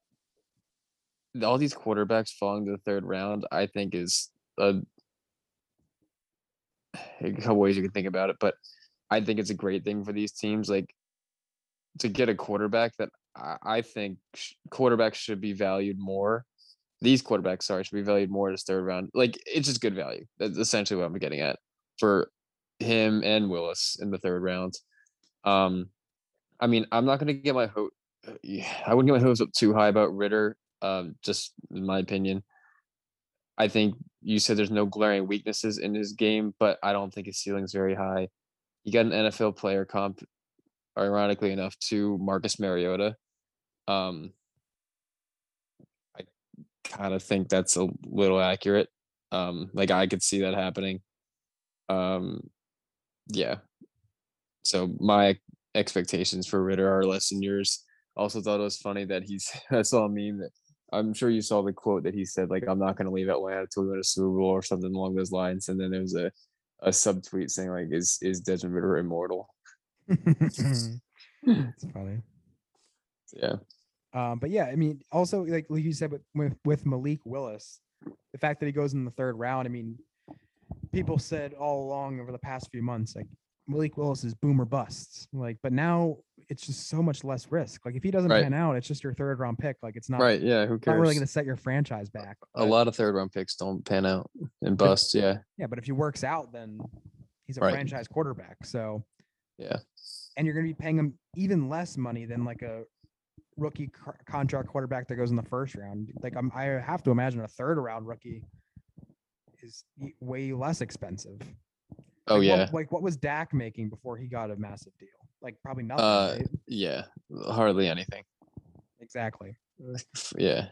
B: all these quarterbacks falling to the third round, I think is a, a couple ways you can think about it, but I think it's a great thing for these teams, like to get a quarterback that I, I think sh- quarterbacks should be valued more. These quarterbacks, sorry, should be valued more this third round. Like it's just good value. That's essentially what I'm getting at for him and Willis in the third round. Um, I mean, I'm not gonna get my hope. I wouldn't get my hopes up too high about Ridder. Um, just in my opinion. I think you said there's no glaring weaknesses in his game, but I don't think his ceiling's very high. He got an NFL player comp, ironically enough, to Marcus Mariota. Um, I kind of think that's a little accurate. Um, like I could see that happening. Um, yeah. So my expectations for Ridder are less than yours. Also thought it was funny that he's I saw a meme that I'm sure you saw the quote that he said like I'm not gonna leave Atlanta until we win a Super Bowl or something along those lines. And then there was a a subtweet saying like is is Desmond Ridder immortal?
A: it's funny.
B: Yeah.
A: Um, but yeah, I mean, also like like you said with with Malik Willis, the fact that he goes in the third round. I mean, people said all along over the past few months, like Malik Willis is boomer busts. Like, but now it's just so much less risk. Like if he doesn't
B: Right.
A: pan out, it's just your third round pick. Like it's not
B: Right. Yeah. Who cares?
A: not really going to set your franchise back.
B: a lot of third round picks don't pan out and bust. Yeah.
A: Yeah, but if he works out, then he's a
B: Right.
A: franchise quarterback. So
B: Yeah.
A: and you're going to be paying him even less money than like a rookie co- contract quarterback that goes in the first round. Like I'm, I have to imagine a third round rookie is way less expensive.
B: Oh
A: Like,
B: yeah.
A: What, like what was Dak making before he got a massive deal? Like probably nothing.
B: Uh,
A: right?
B: Yeah. Hardly anything.
A: Exactly.
B: Yeah.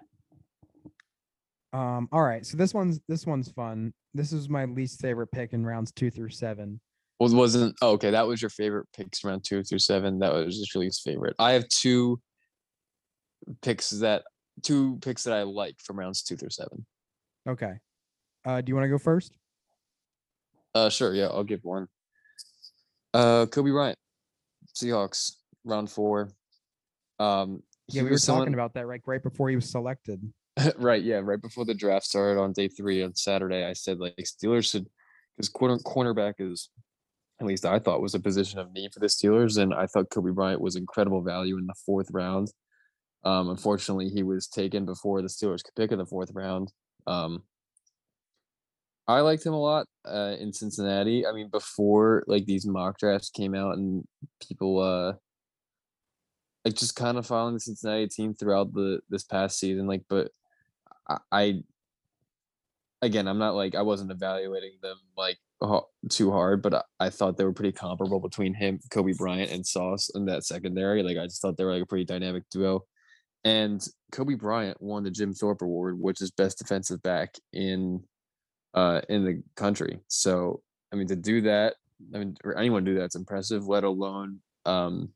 A: Um. All right. So this one's this one's fun. This is my least favorite pick in rounds two through seven.
B: Was wasn't oh, okay. That was your favorite picks around two through seven. That was just your least favorite. I have two picks that two picks that I like from rounds two through seven.
A: Okay. Uh, do you want to go first?
B: Uh, sure. Yeah, I'll give one. Uh, Coby Bryant, Seahawks, round four. Um,
A: Yeah, we were
B: was
A: talking about that right right before he was selected.
B: right. Yeah, right before the draft started on day three on Saturday, I said like Steelers should because corner cornerback is at least I thought was a position of need for the Steelers, and I thought Coby Bryant was incredible value in the fourth round. Um, unfortunately, he was taken before the Steelers could pick in the fourth round. Um, I liked him a lot uh, in Cincinnati. I mean, before like these mock drafts came out and people uh, like just kind of following the Cincinnati team throughout the this past season. Like, but I, I again, I'm not like I wasn't evaluating them like too hard, but I, I thought they were pretty comparable between him, Coby Bryant, and Sauce in that secondary. Like, I just thought they were like a pretty dynamic duo. And Coby Bryant won the Jim Thorpe Award, which is best defensive back in uh in the country. So I mean to do that, I mean or anyone do that's impressive, let alone um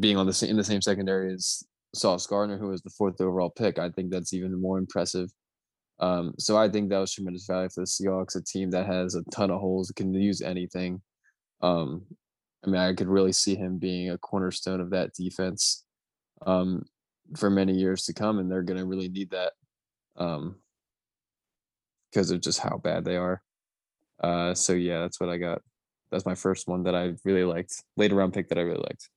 B: being on the sa- in the same secondary as Sauce Gardner, who was the fourth overall pick. I think that's even more impressive. Um, so I think that was tremendous value for the Seahawks, a team that has a ton of holes, can use anything. Um, I mean, I could really see him being a cornerstone of that defense um, for many years to come, and they're going to really need that um, because of just how bad they are. Uh, so yeah, that's what I got. That's my first one that I really liked. Later round pick that I really liked.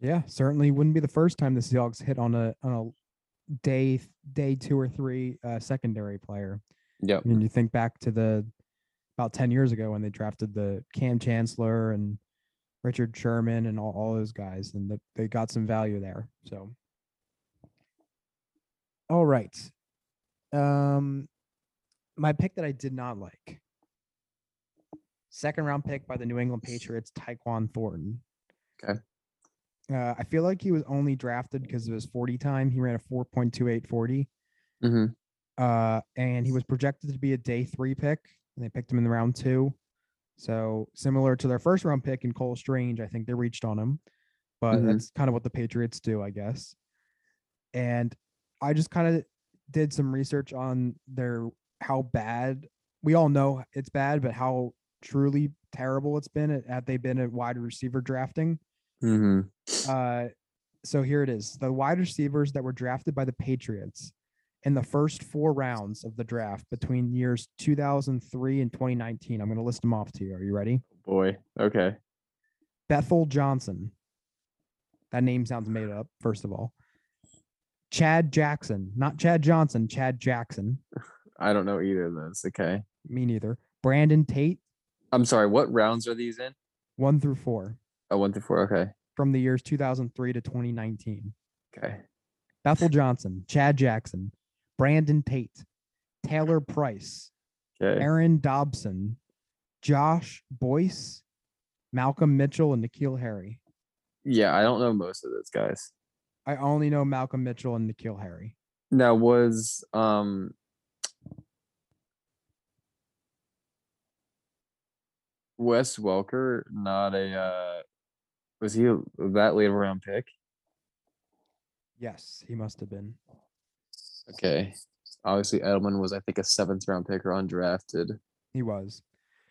A: Yeah, certainly wouldn't be the first time the Seahawks hit on a on a day day two or three uh, secondary player.
B: Yeah,
A: I mean, you think back to the about ten years ago when they drafted the Kam Chancellor and Richard Sherman and all, all those guys, and that they got some value there. So, all right, um, my pick that I did not like, second round pick by the New England Patriots, Tyquan Thornton.
B: Okay.
A: Uh, I feel like he was only drafted because of his 40 time. He ran a 4.28 40.
B: Mm-hmm.
A: Uh, and he was projected to be a day three pick, and they picked him in the round two. So similar to their first round pick in Cole Strange, I think they reached on him, but
B: Mhm.
A: that's kind of what the Patriots do, I guess. And I just kind of did some research on their how bad we all know it's bad, but how truly terrible it's been at, at they been at wide receiver drafting.
B: Mm-hmm.
A: Uh, so here it is: the wide receivers that were drafted by the Patriots in the first four rounds of the draft between years 2003 and 2019. I'm going to list them off to you. Are you ready?
B: Boy. Okay.
A: Bethel Johnson. That name sounds made up. First of all, Chad Jackson, not Chad Johnson, Chad Jackson.
B: I don't know either of those. Okay.
A: Me neither. Brandon Tate,
B: I'm sorry. What rounds are these in?
A: one through four,
B: Oh, one through four. Okay.
A: from the years 2003 to 2019.
B: Okay.
A: Bethel Johnson, Chad Jackson, Brandon Tate, Taylor Price,
B: Okay.
A: Aaron Dobson, Josh Boyce, Malcolm Mitchell, and N'Keal Harry.
B: Yeah, I don't know most of those guys.
A: I only know Malcolm Mitchell and N'Keal Harry.
B: Now was um Wes Welker not a uh was he that late round pick?
A: Yes, he must have been.
B: Okay. Obviously Edelman was I think a seventh round pick or undrafted.
A: He was.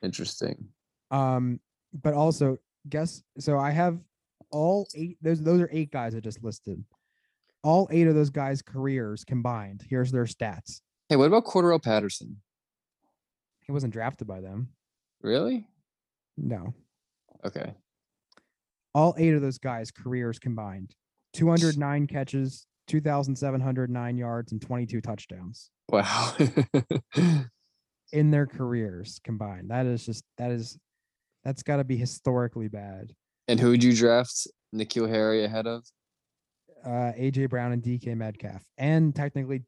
B: Interesting.
A: Um, but also guess so I have all eight those those are eight guys I just listed. All eight of those guys' careers combined. Here's their stats.
B: Hey, what about Cordarrelle Patterson?
A: He wasn't drafted by them.
B: Really?
A: No.
B: Okay.
A: All eight of those guys' careers combined. 209 catches, 2,709 yards, and 22 touchdowns
B: Wow.
A: in their careers combined. That is just that is that's got to be historically bad.
B: and who would you draft N'Keal Harry ahead of?
A: Uh, AJ Brown and DK Metcalf, and technically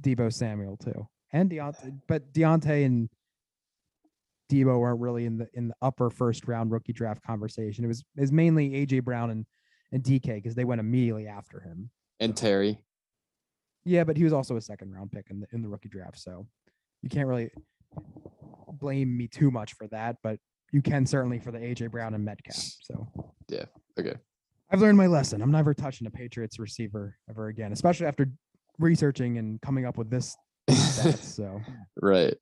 A: Deebo Samuel too, and Diontae. But Diontae and Deebo weren't really in the in the upper first round rookie draft conversation. It was was mainly AJ Brown and and DK because they went immediately after him.
B: And Terry.
A: Yeah, but he was also a second round pick in the in the rookie draft, so you can't really blame me too much for that. But you can certainly for the AJ Brown and Metcalf. So yeah,
B: Okay.
A: I've learned my lesson. I'm never touching a Patriots receiver ever again, especially after researching and coming up with this. So
B: right.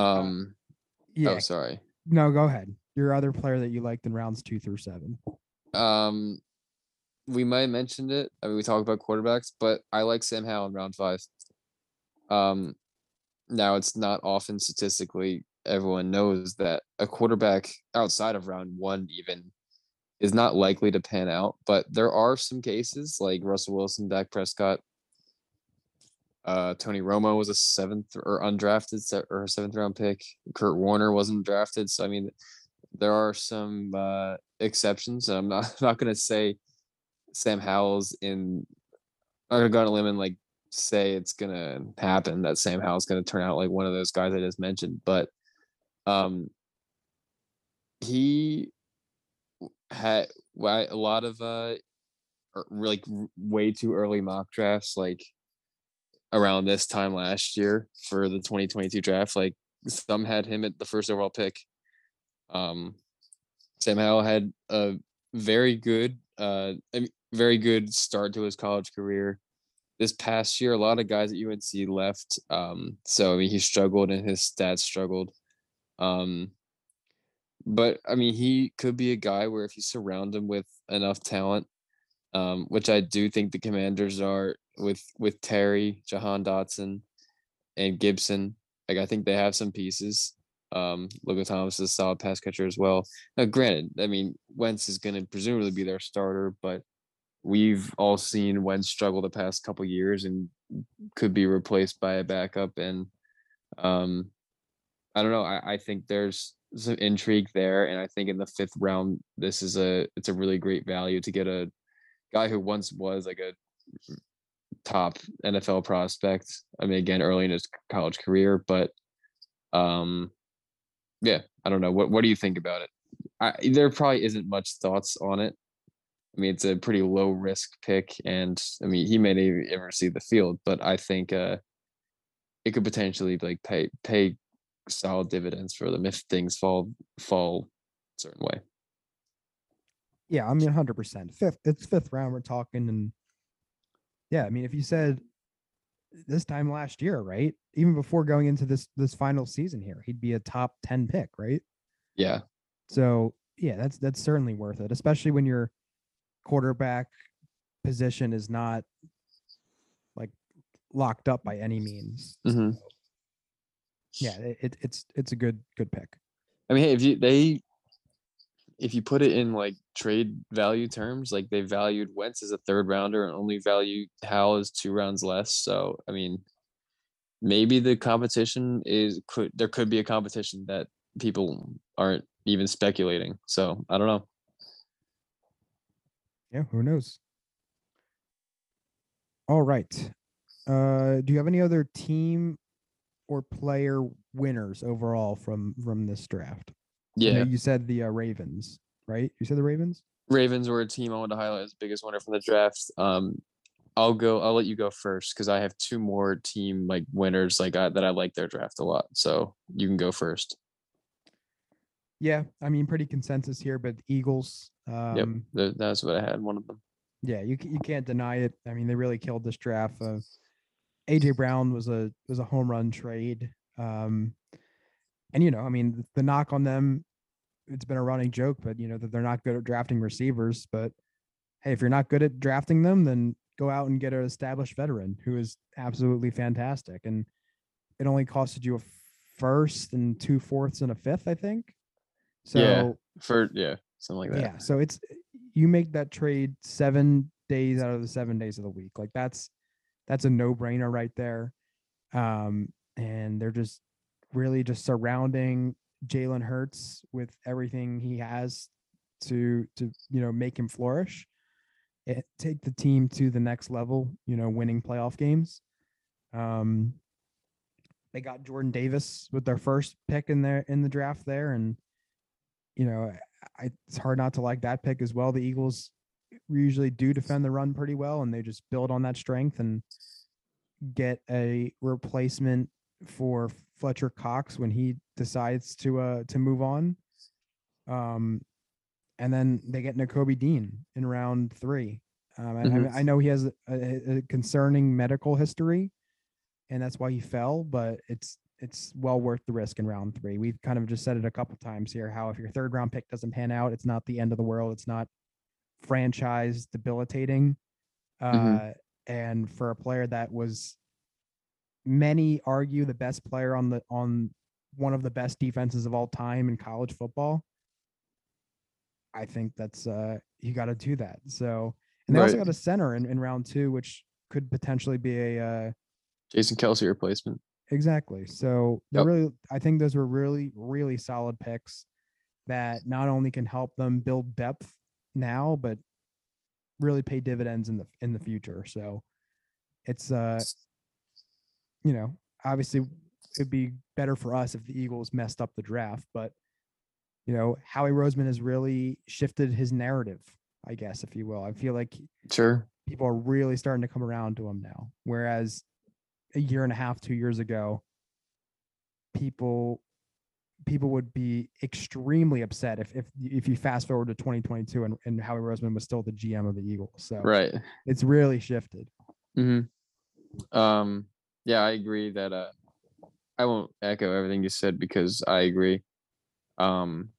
B: Um
A: yeah,
B: oh sorry.
A: no, go ahead. Your other player that you liked in rounds two through seven.
B: Um we might have mentioned it. I mean we talked about quarterbacks, but I like Sam Howell in round five. Um now it's not often statistically everyone knows that a quarterback outside of round one even is not likely to pan out, but there are some cases like Russell Wilson, Dak Prescott, uh, Tony Romo was a seventh or undrafted or seventh round pick. Kurt Warner wasn't drafted, so I mean, there are some uh, exceptions. I'm not not gonna say Sam Howell's in. I'm gonna go on a limb and like say it's gonna happen that Sam Howell's gonna turn out like one of those guys I just mentioned, but um, he had a lot of uh er, like way too early mock drafts like around this time last year for the 2022 draft like some had him at the first overall pick. Um sam howell had a very good uh very good start to his college career. This past year a lot of guys at unc left um so i mean he struggled and his stats struggled. Um but I mean, he could be a guy where if you surround him with enough talent, um, which I do think the Commanders are with with Terry, Jahan Dotson, and Gibson. Like I think they have some pieces. Um, Logan Thomas is a solid pass catcher as well. Now, granted, I mean Wentz is going to presumably be their starter, but we've all seen Wentz struggle the past couple years and could be replaced by a backup. And um, I don't know. I, I think there's some intrigue there, and I think in the fifth round, this is a it's a really great value to get a guy who once was like a top NFL prospect. I mean, again, early in his college career, but um, yeah, I don't know. What what do you think about it? I, there probably isn't much thoughts on it. I mean, it's a pretty low risk pick, and I mean, he may not ever see the field, but I think uh, it could potentially like pay pay solid dividends for them if things fall fall a certain way.
A: Yeah, I mean, hundred percent. Fifth, it's fifth round. We're talking, and yeah, I mean, if you said this time last year, right, even before going into this this final season here, he'd be a top ten pick, right?
B: Yeah.
A: So yeah, that's that's certainly worth it, especially when your quarterback position is not like locked up by any means.
B: Mhm.
A: Yeah, it, it, it's it's a good good pick.
B: I mean, hey, if you they if you put it in like trade value terms, like they valued Wentz as a third rounder and only value Howell as two rounds less. So I mean, maybe the competition is could there could be a competition that people aren't even speculating. So I don't know.
A: Yeah, who knows? All right. Uh, do you have any other team or player winners overall from from this draft? I know
B: Yeah,
A: you said the uh, Ravens, right? You said the Ravens.
B: Ravens were a team I wanted to highlight as the biggest winner from the draft. Um, I'll go. I'll let you go first because I have two more team like winners like I, that I like their draft a lot. So you can go first.
A: Yeah, I mean, pretty consensus here, but Eagles. Um,
B: Th- That's what I had. One of them.
A: Yeah, you you can't deny it. I mean, they really killed this draft. Uh, AJ Brown was a was a home run trade. Um, and you know, I mean, the knock on them, it's been a running joke, but you know that they're not good at drafting receivers. But hey, if you're not good at drafting them, then go out and get an established veteran who is absolutely fantastic. And it only costed you a first and two fourths and a fifth, I think. So
B: Yeah. For yeah, something like that.
A: yeah, so it's you make that trade seven days out of the seven days of the week. Like that's that's a no brainer right there. Um, and they're just really just surrounding Jalen Hurts with everything he has to to you know make him flourish. It, take the team to the next level, you know, winning playoff games. Um, they got Jordan Davis with their first pick in there in the draft there, and you know, I, it's hard not to like that pick as well. The Eagles usually do defend the run pretty well, and they just build on that strength and get a replacement for Fletcher Cox when he decides to uh to move on. Um, and then they get Nakobe Dean in round three. Um, I, I I know he has a, a concerning medical history, and that's why he fell. But it's it's well worth the risk in round three. We've kind of just said it a couple times here. How if your third round pick doesn't pan out, it's not the end of the world. It's not franchise debilitating. Uh,
B: Mhm.
A: And for a player that was, many argue the best player on the on one of the best defenses of all time in college football. I think that's uh you got to do that. So and they also got a center in, in round two, which could potentially be a uh
B: Jason Kelce replacement.
A: Exactly. So they're
B: Yep.
A: really, I think those were really, really solid picks. that not only can help them build depth now, but really pay dividends in the in the future. So it's uh you know, obviously it'd be better for us if the Eagles messed up the draft, but you know, Howie Roseman has really shifted his narrative, I guess, if you will. I feel like
B: Sure.
A: people are really starting to come around to him now. Whereas a year and a half, two years ago, people people would be extremely upset if if if you fast forward to 2022 and, and Howie Roseman was still the GM of the Eagles. So
B: Right.
A: it's really shifted.
B: hmm Um, yeah, I agree that uh, I won't echo everything you said because I agree. Um,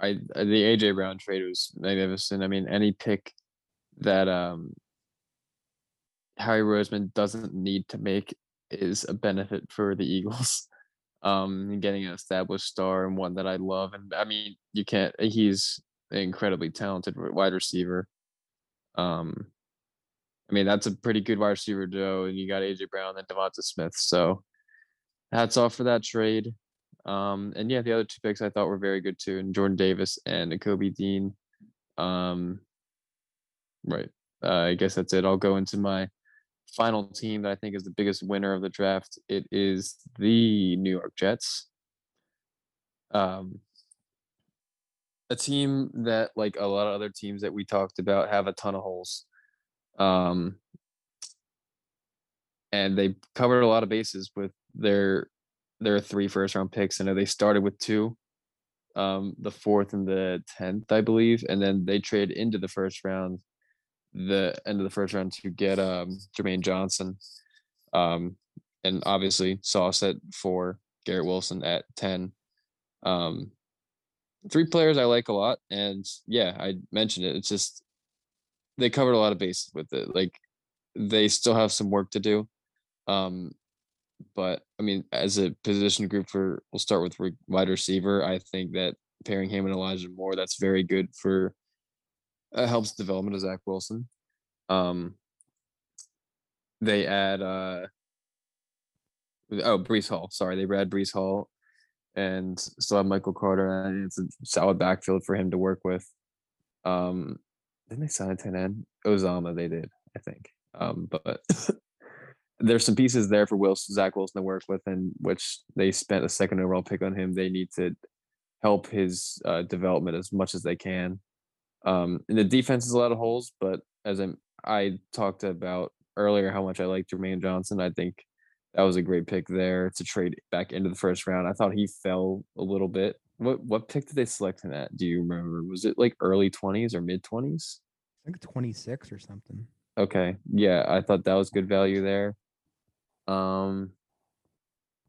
B: I uh, the AJ Brown trade was magnificent. I mean, any pick that um Harry Roseman doesn't need to make is a benefit for the Eagles. Um, getting an established star and one that I love, and I mean, you can't. He's an incredibly talented wide receiver. Um, I mean, that's a pretty good wide receiver duo, and you got AJ Brown and DeVonta Smith. So hats off for that trade. Um, and yeah, the other two picks I thought were very good too, and Jordan Davis and Kobe Dean. Um, right. Uh, I guess that's it. I'll go into my final team that I think is the biggest winner of the draft. It is the New York Jets. Um, a team that, like a lot of other teams that we talked about, have a ton of holes. Um, and they covered a lot of bases with their their three first round picks. I know they started with two, um, the fourth and the tenth, I believe, and then they trade into the first round, the end of the first round to get um Jermaine Johnson, um, and obviously sauce it for Garrett Wilson at ten. Um, three players I like a lot, and yeah, I mentioned it. It's just they covered a lot of bases with it. Like they still have some work to do. Um, but I mean, as a position group for, we'll start with wide receiver. I think that pairing him and Elijah Moore, that's very good for uh, helps development of Zach Wilson. Um, they add uh, oh Breece Hall. Sorry, they add Breece Hall, and still have Michael Carter, and it's a solid backfield for him to work with. Um, didn't they sign a 10 end? Uzomah, they did, I think. Um, but there's some pieces there for Wilson, Zach Wilson to work with, and which they spent a second overall pick on him. They need to help his uh, development as much as they can. Um, and the defense is a lot of holes, but as I I talked about earlier, how much I like Jermaine Johnson, I think that was a great pick there to trade back into the first round. I thought he fell a little bit. What what pick did they select him at? Do you remember? Was it like early twenties or mid twenties?
A: I think 26 or something.
B: Okay. Yeah, I thought that was good value there. Um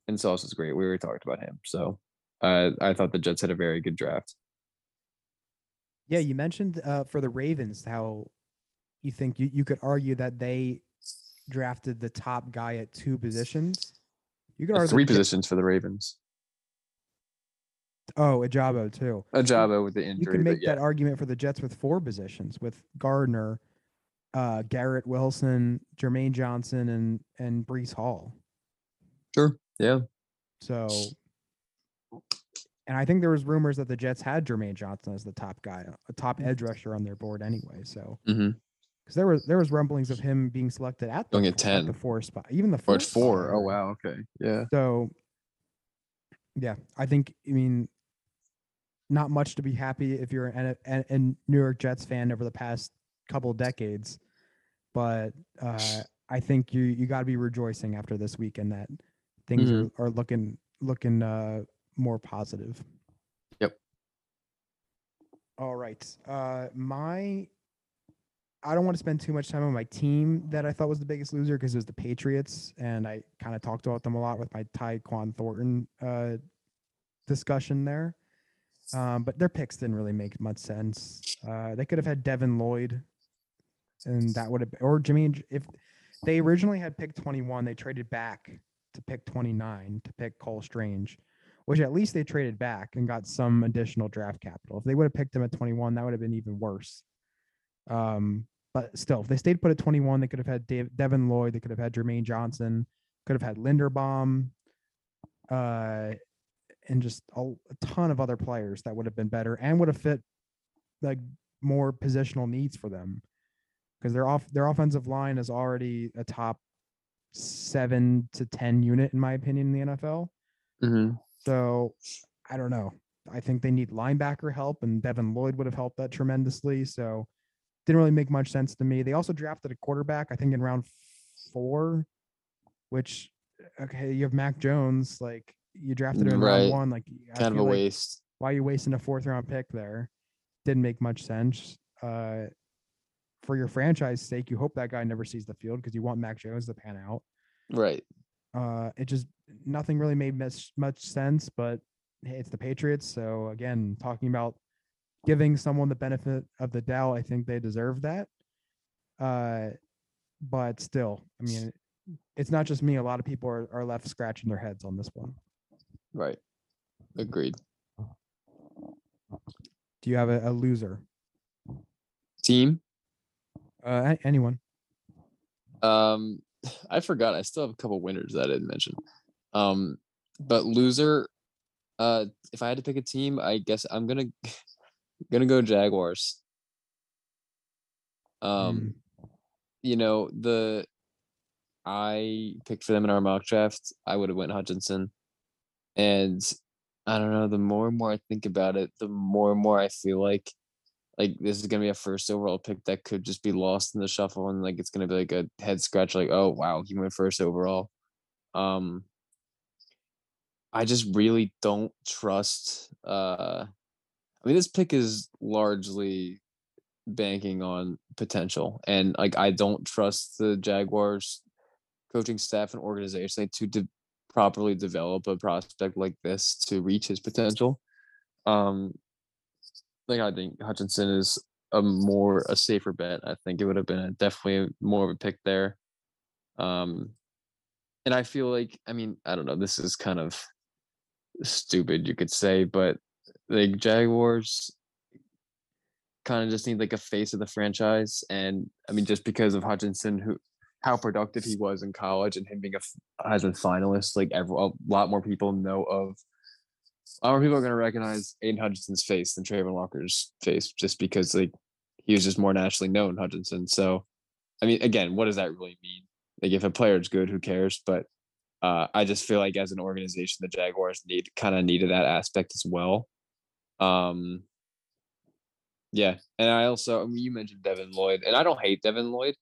B: and Sauce is great. We already talked about him. So uh, I thought the Jets had a very good draft.
A: Yeah, you mentioned uh, for the Ravens how you think you, you could argue that they drafted the top guy at two positions. You could argue
B: Three positions for the Ravens.
A: Oh, Ojabo too.
B: Ojabo with the injury.
A: You
B: can
A: make
B: yeah.
A: that argument for the Jets with four positions with Gardner, uh, Garrett Wilson, Jermaine Johnson, and and Breece Hall.
B: Sure. Yeah.
A: So, and I think there was rumors that the Jets had Jermaine Johnson as the top guy, a top edge rusher on their board anyway. So,
B: Mm-hmm.
A: because there was there was rumblings of him being selected at the
B: Going at
A: four- at the four spot, even the
B: Or
A: fourth
B: it's four.
A: spot,
B: Oh wow. Okay. Yeah.
A: So, yeah, I think I mean, not much to be happy if you're an, an, an New York Jets fan over the past couple decades, but uh, I think you you got to be rejoicing after this weekend that things
B: Mhm.
A: are, are looking looking uh, more positive.
B: Yep.
A: All right, uh, my. I don't want to spend too much time on my team that I thought was the biggest loser because it was the Patriots, and I kind of talked about them a lot with my Tyquan Thornton uh, discussion there. Um, but their picks didn't really make much sense. Uh, they could have had Devin Lloyd, and that would have, or Jimmy. If they originally had picked 21, they traded back to pick 29 to pick Cole Strange, which at least they traded back and got some additional draft capital. If they would have picked him at 21, that would have been even worse. Um, but still, if they stayed put at 21, they could have had Dave, Devin Lloyd, they could have had Jermaine Johnson, could have had Linderbaum. Uh, and just a, a ton of other players that would have been better and would have fit like more positional needs for them because their off their offensive line is already a top seven to ten unit in my opinion in the NFL.
B: hmm
A: So I don't know. I think they need linebacker help, and Devin Lloyd would have helped that tremendously. So didn't really make much sense to me. They also drafted a quarterback, I think, in round four, which okay, you have Mac Jones, like you drafted him in
B: Right.
A: round one, like I
B: Kind of a
A: like,
B: waste.
A: why are you wasting a fourth round pick there? Didn't make much sense. Uh, for your franchise sake, you hope that guy never sees the field because you want Mac Jones to pan out.
B: Right.
A: Uh, it just nothing really made much much sense. But hey, it's the Patriots, so again, talking about giving someone the benefit of the doubt, I think they deserve that. Uh, but still, I mean, it's not just me. A lot of people are, are left scratching their heads on this one.
B: Right. Agreed.
A: Do you have a, a loser?
B: Team.
A: Uh, anyone?
B: Um, I forgot. I still have a couple winners that I didn't mention. Um, but loser. Uh, if I had to pick a team, I guess I'm gonna gonna go Jaguars. Um, you know the I picked for them in our mock draft. I would have went Hutchinson, and I don't know. The more and more I think about it, the more and more I feel like like this is gonna be a first overall pick that could just be lost in the shuffle, and like it's gonna be like a head scratch. Like, oh wow, he went first overall. Um, I just really don't trust. Uh, I mean, this pick is largely banking on potential, and like I don't trust the Jaguars coaching staff and organization to de- properly develop a prospect like this to reach his potential. Um, like I think Hutchinson is a more a safer bet. I think it would have been a, definitely more of a pick there. Um, and I feel like I mean I don't know. This is kind of stupid, you could say, but like Jaguars kind of just need like a face of the franchise, and I mean just because of Hutchinson, who how productive he was in college, and him being a Heisman finalist, like every, a lot more people know of a lot more people are going to recognize Aidan Hutchinson's face than Travon Walker's face just because like he was just more nationally known Hutchinson. So, I mean, again, what does that really mean? Like, if a player is good, who cares? But uh, I just feel like as an organization, the Jaguars need kind of needed that aspect as well. Um, yeah, and I also I mean, you mentioned Devin Lloyd, and I don't hate Devin Lloyd.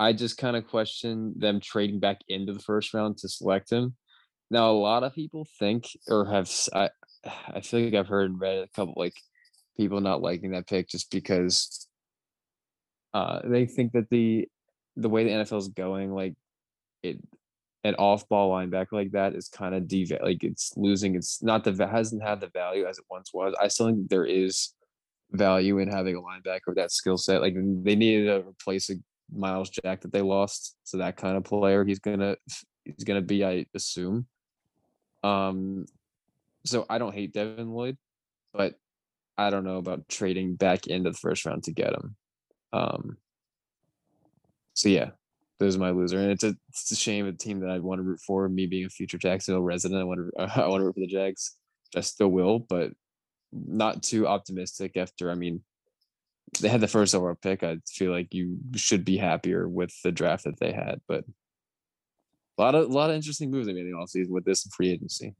B: I just kind of question them trading back into the first round to select him. Now, a lot of people think or have I, I feel like I've heard and read a couple like people not liking that pick just because uh they think that the the way the NFL is going, like it an off ball linebacker like that is kind of dev like it's losing it's not the hasn't had the value as it once was. I still think there is value in having a linebacker with that skill set. Like they needed to replace a Myles Jack that they lost. So that kind of player he's gonna he's gonna be, I assume. Um so I don't hate Devin Lloyd, but I don't know about trading back into the first round to get him. Um so yeah, those are my loser. And it's a it's a shame a team that I want to root for. Me being a future Jacksonville resident, I want to I want to root for the Jags. I still will, but not too optimistic after I mean they had the first overall pick. I feel like you should be happier with the draft that they had, but a lot of a lot of interesting moves they made in the offseason with this free agency.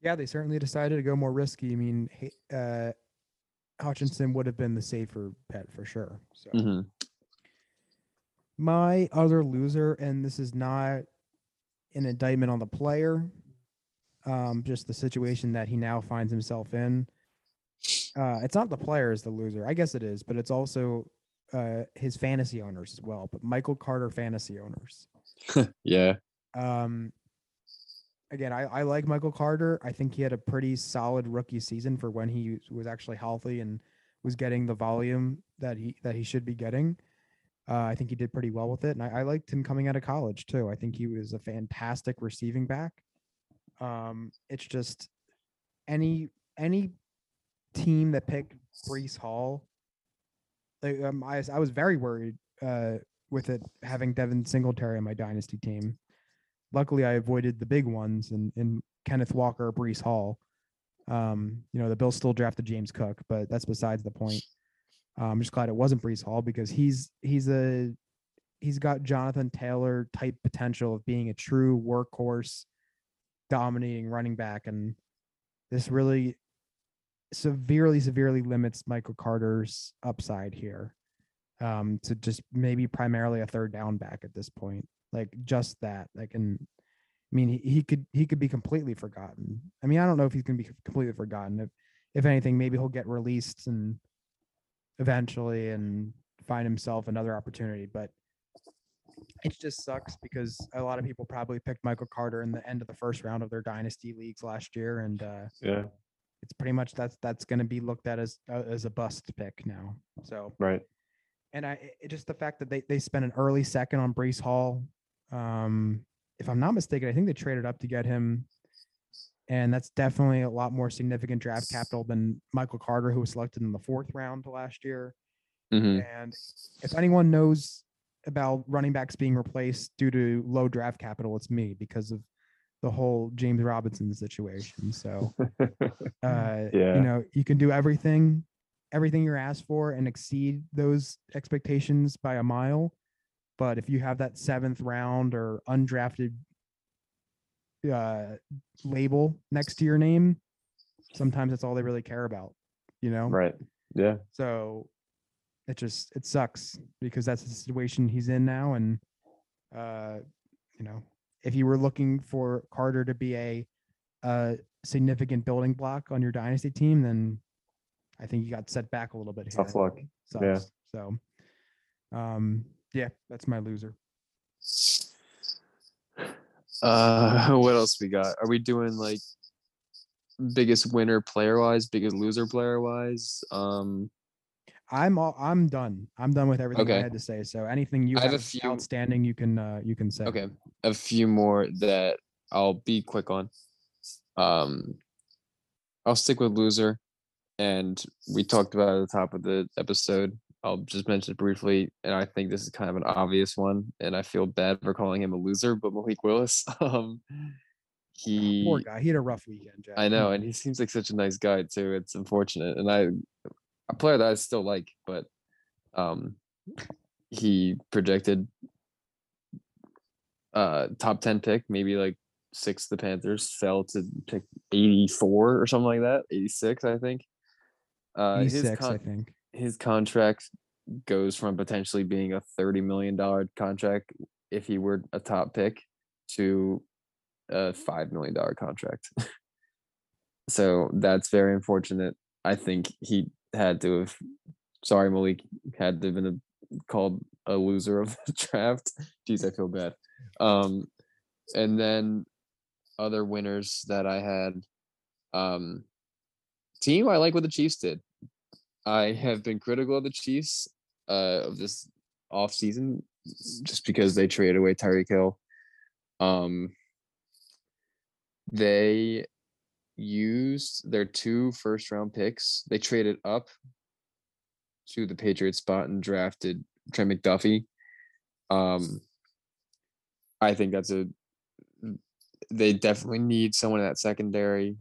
A: Yeah, they certainly decided to go more risky. I mean, uh, Hutchinson would have been the safer bet for sure. So
B: hmm
A: my other loser, and this is not an indictment on the player, um, just the situation that he now finds himself in. Uh, it's not the player is the loser. I guess it is, but it's also uh, his fantasy owners as well. But Michael Carter fantasy owners.
B: Yeah.
A: Um, again, I, I like Michael Carter. I think he had a pretty solid rookie season for when he was actually healthy and was getting the volume that he that he should be getting. Uh, I think he did pretty well with it, and I, I liked him coming out of college too. I think he was a fantastic receiving back. Um, it's just any any team that picked Breece Hall. Like, um, I, was- I was very worried uh, with it having Devin Singletary on my dynasty team. Luckily, I avoided the big ones and, and Kenneth Walker Breece Hall. Um, you know, the Bills still drafted James Cook, but that's besides the point. Uh, I'm just glad it wasn't Breece Hall because he's he's a he's got Jonathan Taylor type potential of being a true workhorse, dominating running back, and this really severely severely limits Michael Carter's upside here um to just maybe primarily a third down back at this point like just that like and I mean he, he could he could be completely forgotten. I mean I don't know if he's gonna be completely forgotten. If if anything maybe he'll get released and eventually and find himself another opportunity but it just sucks because a lot of people probably picked Michael Carter in the end of the first round of their dynasty leagues last year and uh
B: Yeah.
A: it's pretty much that's that's going to be looked at as uh, as a bust pick now. So
B: Right.
A: and I it, just the fact that they they spent an early second on Breece Hall. Um, if I'm not mistaken, I think they traded up to get him, and that's definitely a lot more significant draft capital than Michael Carter, who was selected in the fourth round last year.
B: hmm
A: And if anyone knows about running backs being replaced due to low draft capital, it's me because of the whole James Robinson situation. So uh
B: Yeah.
A: you know you can do everything everything you're asked for and exceed those expectations by a mile but if you have that seventh round or undrafted uh label next to your name sometimes that's all they really care about you know
B: right. Yeah.
A: so it just it sucks because that's the situation he's in now and uh you know if you were looking for Carter to be a uh significant building block on your dynasty team then I think you got set back a little bit here.
B: Tough luck.
A: Sucks.
B: Yeah.
A: So um yeah, that's my loser.
B: Uh, what else we got? Are we doing like biggest winner player wise, biggest loser player wise? Um,
A: I'm all I'm done. I'm done with everything I had to say. So anything you
B: I have
A: have,
B: a few-
A: outstanding you can uh you can say.
B: okay, a few more that I'll be quick on. Um, I'll stick with loser, and we talked about at the top of the episode. I'll just mention it briefly, and I think this is kind of an obvious one, and I feel bad for calling him a loser, but Malik Willis. Um, he
A: Poor guy. He had a rough weekend, Jack.
B: I know, and he seems like such a nice guy too. It's unfortunate, and I a player that I still like, but um, he projected uh top ten pick, maybe like six. The Panthers fell to pick eighty four or something like that, eighty six, I think. Uh, his
A: 86, I think.
B: His contract goes from potentially being a thirty million dollar contract if he were a top pick to a five million dollar contract. so that's very unfortunate. I think he had to have. Sorry, Malik had to have been a, called a loser of the draft. Jeez, I feel bad. Um, and then other winners that I had. Um, team I like what the Chiefs did. I have been critical of the Chiefs uh, of this off season just because they traded away Tyreek Hill. Um, they used their two first round picks. They traded up to the Patriots spot and drafted Trent McDuffie. Um, I think that's a. They definitely need someone in that secondary.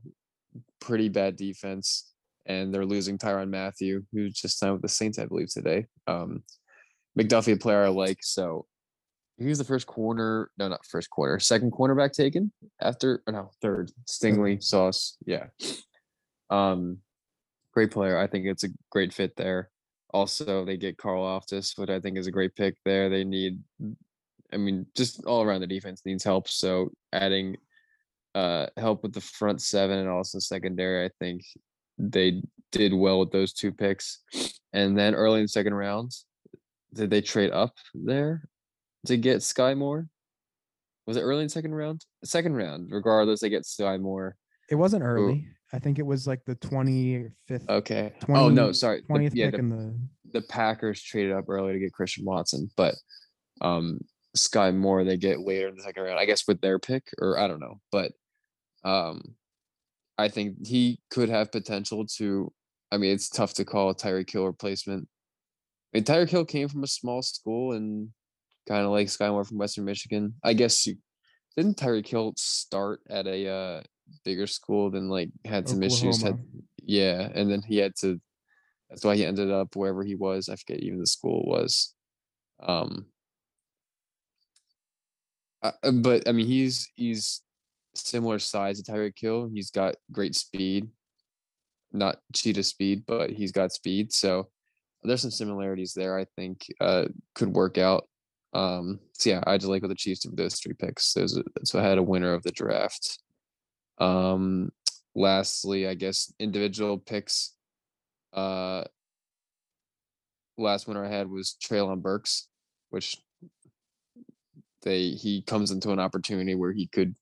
B: Pretty bad defense, and they're losing Tyrann Mathieu, who just signed with the Saints, I believe, today. Um, McDuffie, a player I like, so he's the first corner, no, not first corner, second cornerback taken after, or no, third. Stingley, Sauce, yeah. Um, great player. I think it's a great fit there. Also, they get Karlaftis, which I think is a great pick there. They need, I mean, just all around the defense needs help. So adding uh help with the front seven and also secondary, I think they did well with those two picks. And then early in the second round, did they trade up there to get Skyy Moore? Was it early in the second round? Second round, regardless, they get Skyy Moore.
A: It wasn't early. I think it was like the 25th,
B: Okay. oh no,
A: 20
B: sorry. The-
A: 20th
B: yeah,
A: pick
B: the,
A: in the
B: the Packers traded up early to get Christian Watson, but um Skyy Moore they get later in the second round. I guess with their pick, or I don't know, but um I think he could have potential to. I mean, it's tough to call a Tyreek Hill replacement. I mean, Tyreek Hill came from a small school and kind of like Skyy Moore from Western Michigan. I guess you didn't Tyreek Hill start at a uh bigger school, then like had some issues. Had yeah, and then he had to. That's why he ended up wherever he was. I forget even the school was. Um. uh, uh, but I mean, he's he's similar size to Tyreek Hill. He's got great speed, not cheetah speed, but he's got speed. So there's some similarities there. I think uh, could work out. Um, so yeah, I just like with the Chiefs with those three picks. Those, so I had a winner of the draft. Um, lastly, I guess individual picks. Uh, last winner I had was Treylon Burks, which they he comes into an opportunity where he could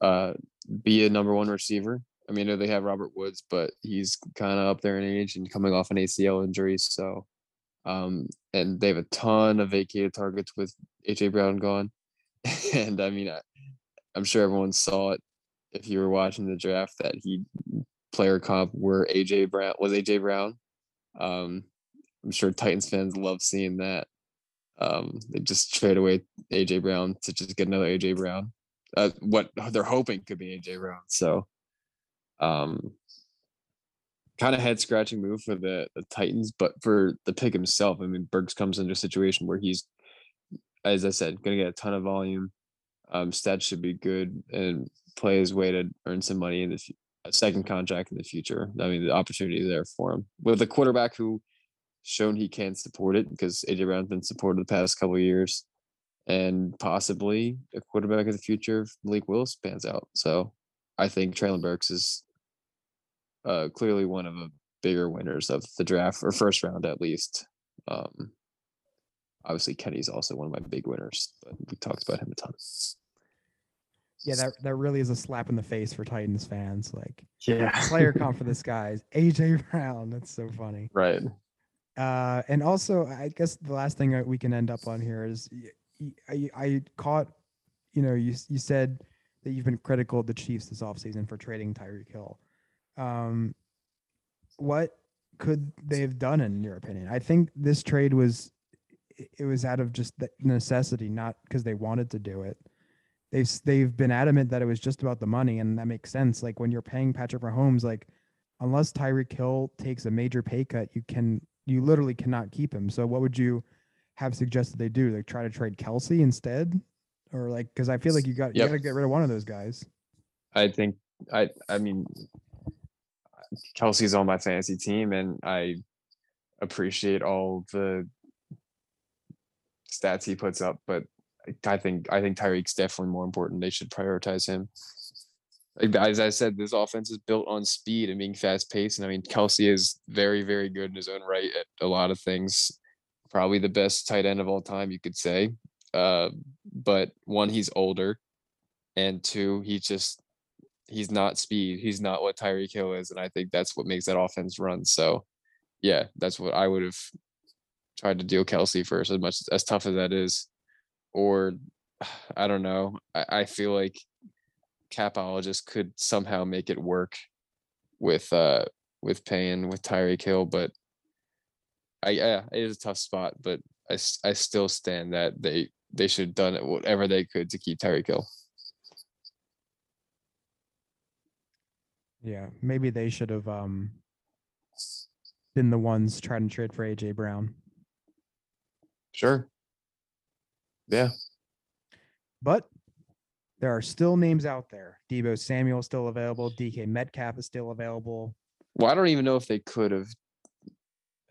B: uh be a number one receiver. I mean, I know they have Robert Woods, but he's kind of up there in age and coming off an ACL injury. So, um, and they have a ton of vacated targets with AJ Brown gone. and I mean, I, I'm sure everyone saw it if you were watching the draft that he player comp were AJ Brown was AJ Brown. Um, I'm sure Titans fans love seeing that. Um, they just trade away AJ Brown to just get another AJ Brown. Uh, what they're hoping could be AJ Brown. So, um, kind of head scratching move for the, the Titans, but for the pick himself, I mean, Burks comes into a situation where he's, as I said, going to get a ton of volume. Um, stats should be good and play his way to earn some money in the fu- a second contract in the future. I mean, the opportunity there for him with a quarterback who shown he can support it because AJ Brown's been supported the past couple years, and possibly a quarterback of the future if Malik Willis pans out. So, I think Treylon Burks is uh, clearly one of the bigger winners of the draft or first round at least. Um, obviously, Kenny's also one of my big winners, but we talked about him a ton.
A: Yeah, that that really is a slap in the face for Titans fans. Like
B: Yeah.
A: player comp for this guy is AJ Brown. That's so funny.
B: Right.
A: Uh, and also, I guess the last thing that we can end up on here is y- y- I, I caught, you know, you you said that you've been critical of the Chiefs this offseason for trading Tyreek Hill. Um, what could they have done in your opinion? I think this trade was it was out of just necessity, not because they wanted to do it. They've they've been adamant that it was just about the money, and that makes sense. Like when you're paying Patrick Mahomes, like unless Tyreek Hill takes a major pay cut, you can you literally cannot keep him. So what would you have suggested they do? Like try to trade Kelce instead, or like because I feel like you got you got to get rid of one of those guys.
B: I think I I mean Kelce's on my fantasy team and I appreciate all the stats he puts up, but I- I think I think Tyreek's definitely more important. They should prioritize him. Like, As I said, this offense is built on speed and being fast paced. And I mean, Kelce is very, very good in his own right at a lot of things. Probably the best tight end of all time, you could say. Uh, but one, he's older, and two, he just he's not speed. He's not what Tyreek Hill is, and I think that's what makes that offense run. So, yeah, that's what I would have tried to deal Kelce first, as much as tough as that is. Or, I don't know. I, I feel like capologist could somehow make it work with uh with paying with Tyreek Hill, but I yeah, it is a tough spot. But I, I still stand that they they should have done it whatever they could to keep Terry Hill.
A: Yeah, maybe they should have um been the ones trying to trade for AJ Brown.
B: Sure. Yeah.
A: But there are still names out there. Deebo Samuel is still available. DK Metcalf is still available.
B: Well, I don't even know if they could have.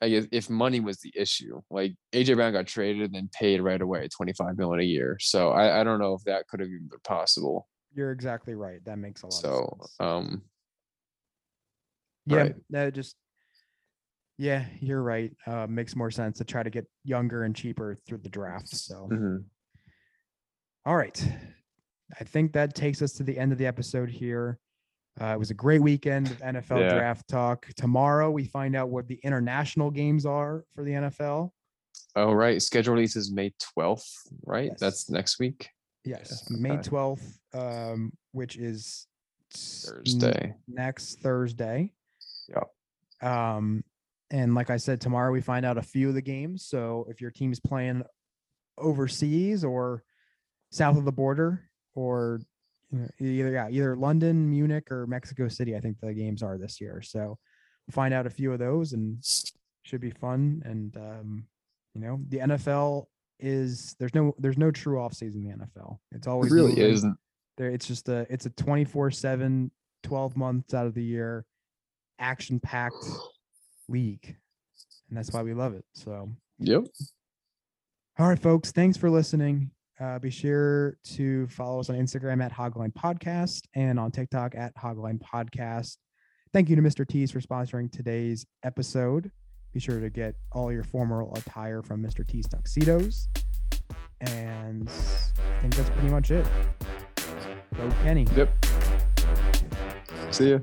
B: I guess if money was the issue, like AJ Brown got traded and then paid right away, twenty five million a year. So I, I don't know if that could have even been possible.
A: You're exactly right. That makes a lot
B: So
A: of sense.
B: um,
A: yeah,
B: right.
A: that just yeah, you're right. Uh, makes more sense to try to get younger and cheaper through the draft. So
B: mhm.
A: All right. I think that takes us to the end of the episode here. Uh, it was a great weekend of NFL
B: Yeah.
A: draft talk. Tomorrow we find out what the international games are for the NFL.
B: oh right, schedule release is May twelfth, right? That's next week,
A: Yes,
B: Yeah,
A: May 12th, um, which is s- n-
B: Thursday.
A: next Thursday.
B: Yep.
A: Um, and like I said, tomorrow we find out a few of the games. So if your team's playing overseas or south of the border, or either yeah, either London, Munich, or Mexico City. I think the games are this year. So we'll find out a few of those, and should be fun. And um, you know, the NFL is there's no there's no true off season in the NFL. It's
B: It
A: always
B: really
A: moving.
B: isn't.
A: There, it's just a it's a 24 7 12 months out of the year action packed league and that's why we love it so
B: Yep.
A: all right folks thanks for listening uh, be sure to follow us on instagram at hogline podcast and on tiktok at hogline podcast. Thank you to mr t's for sponsoring today's episode. Be sure to get all your formal attire from mr t's tuxedos. And i think that's pretty much it. Go kenny.
B: Yep. See ya.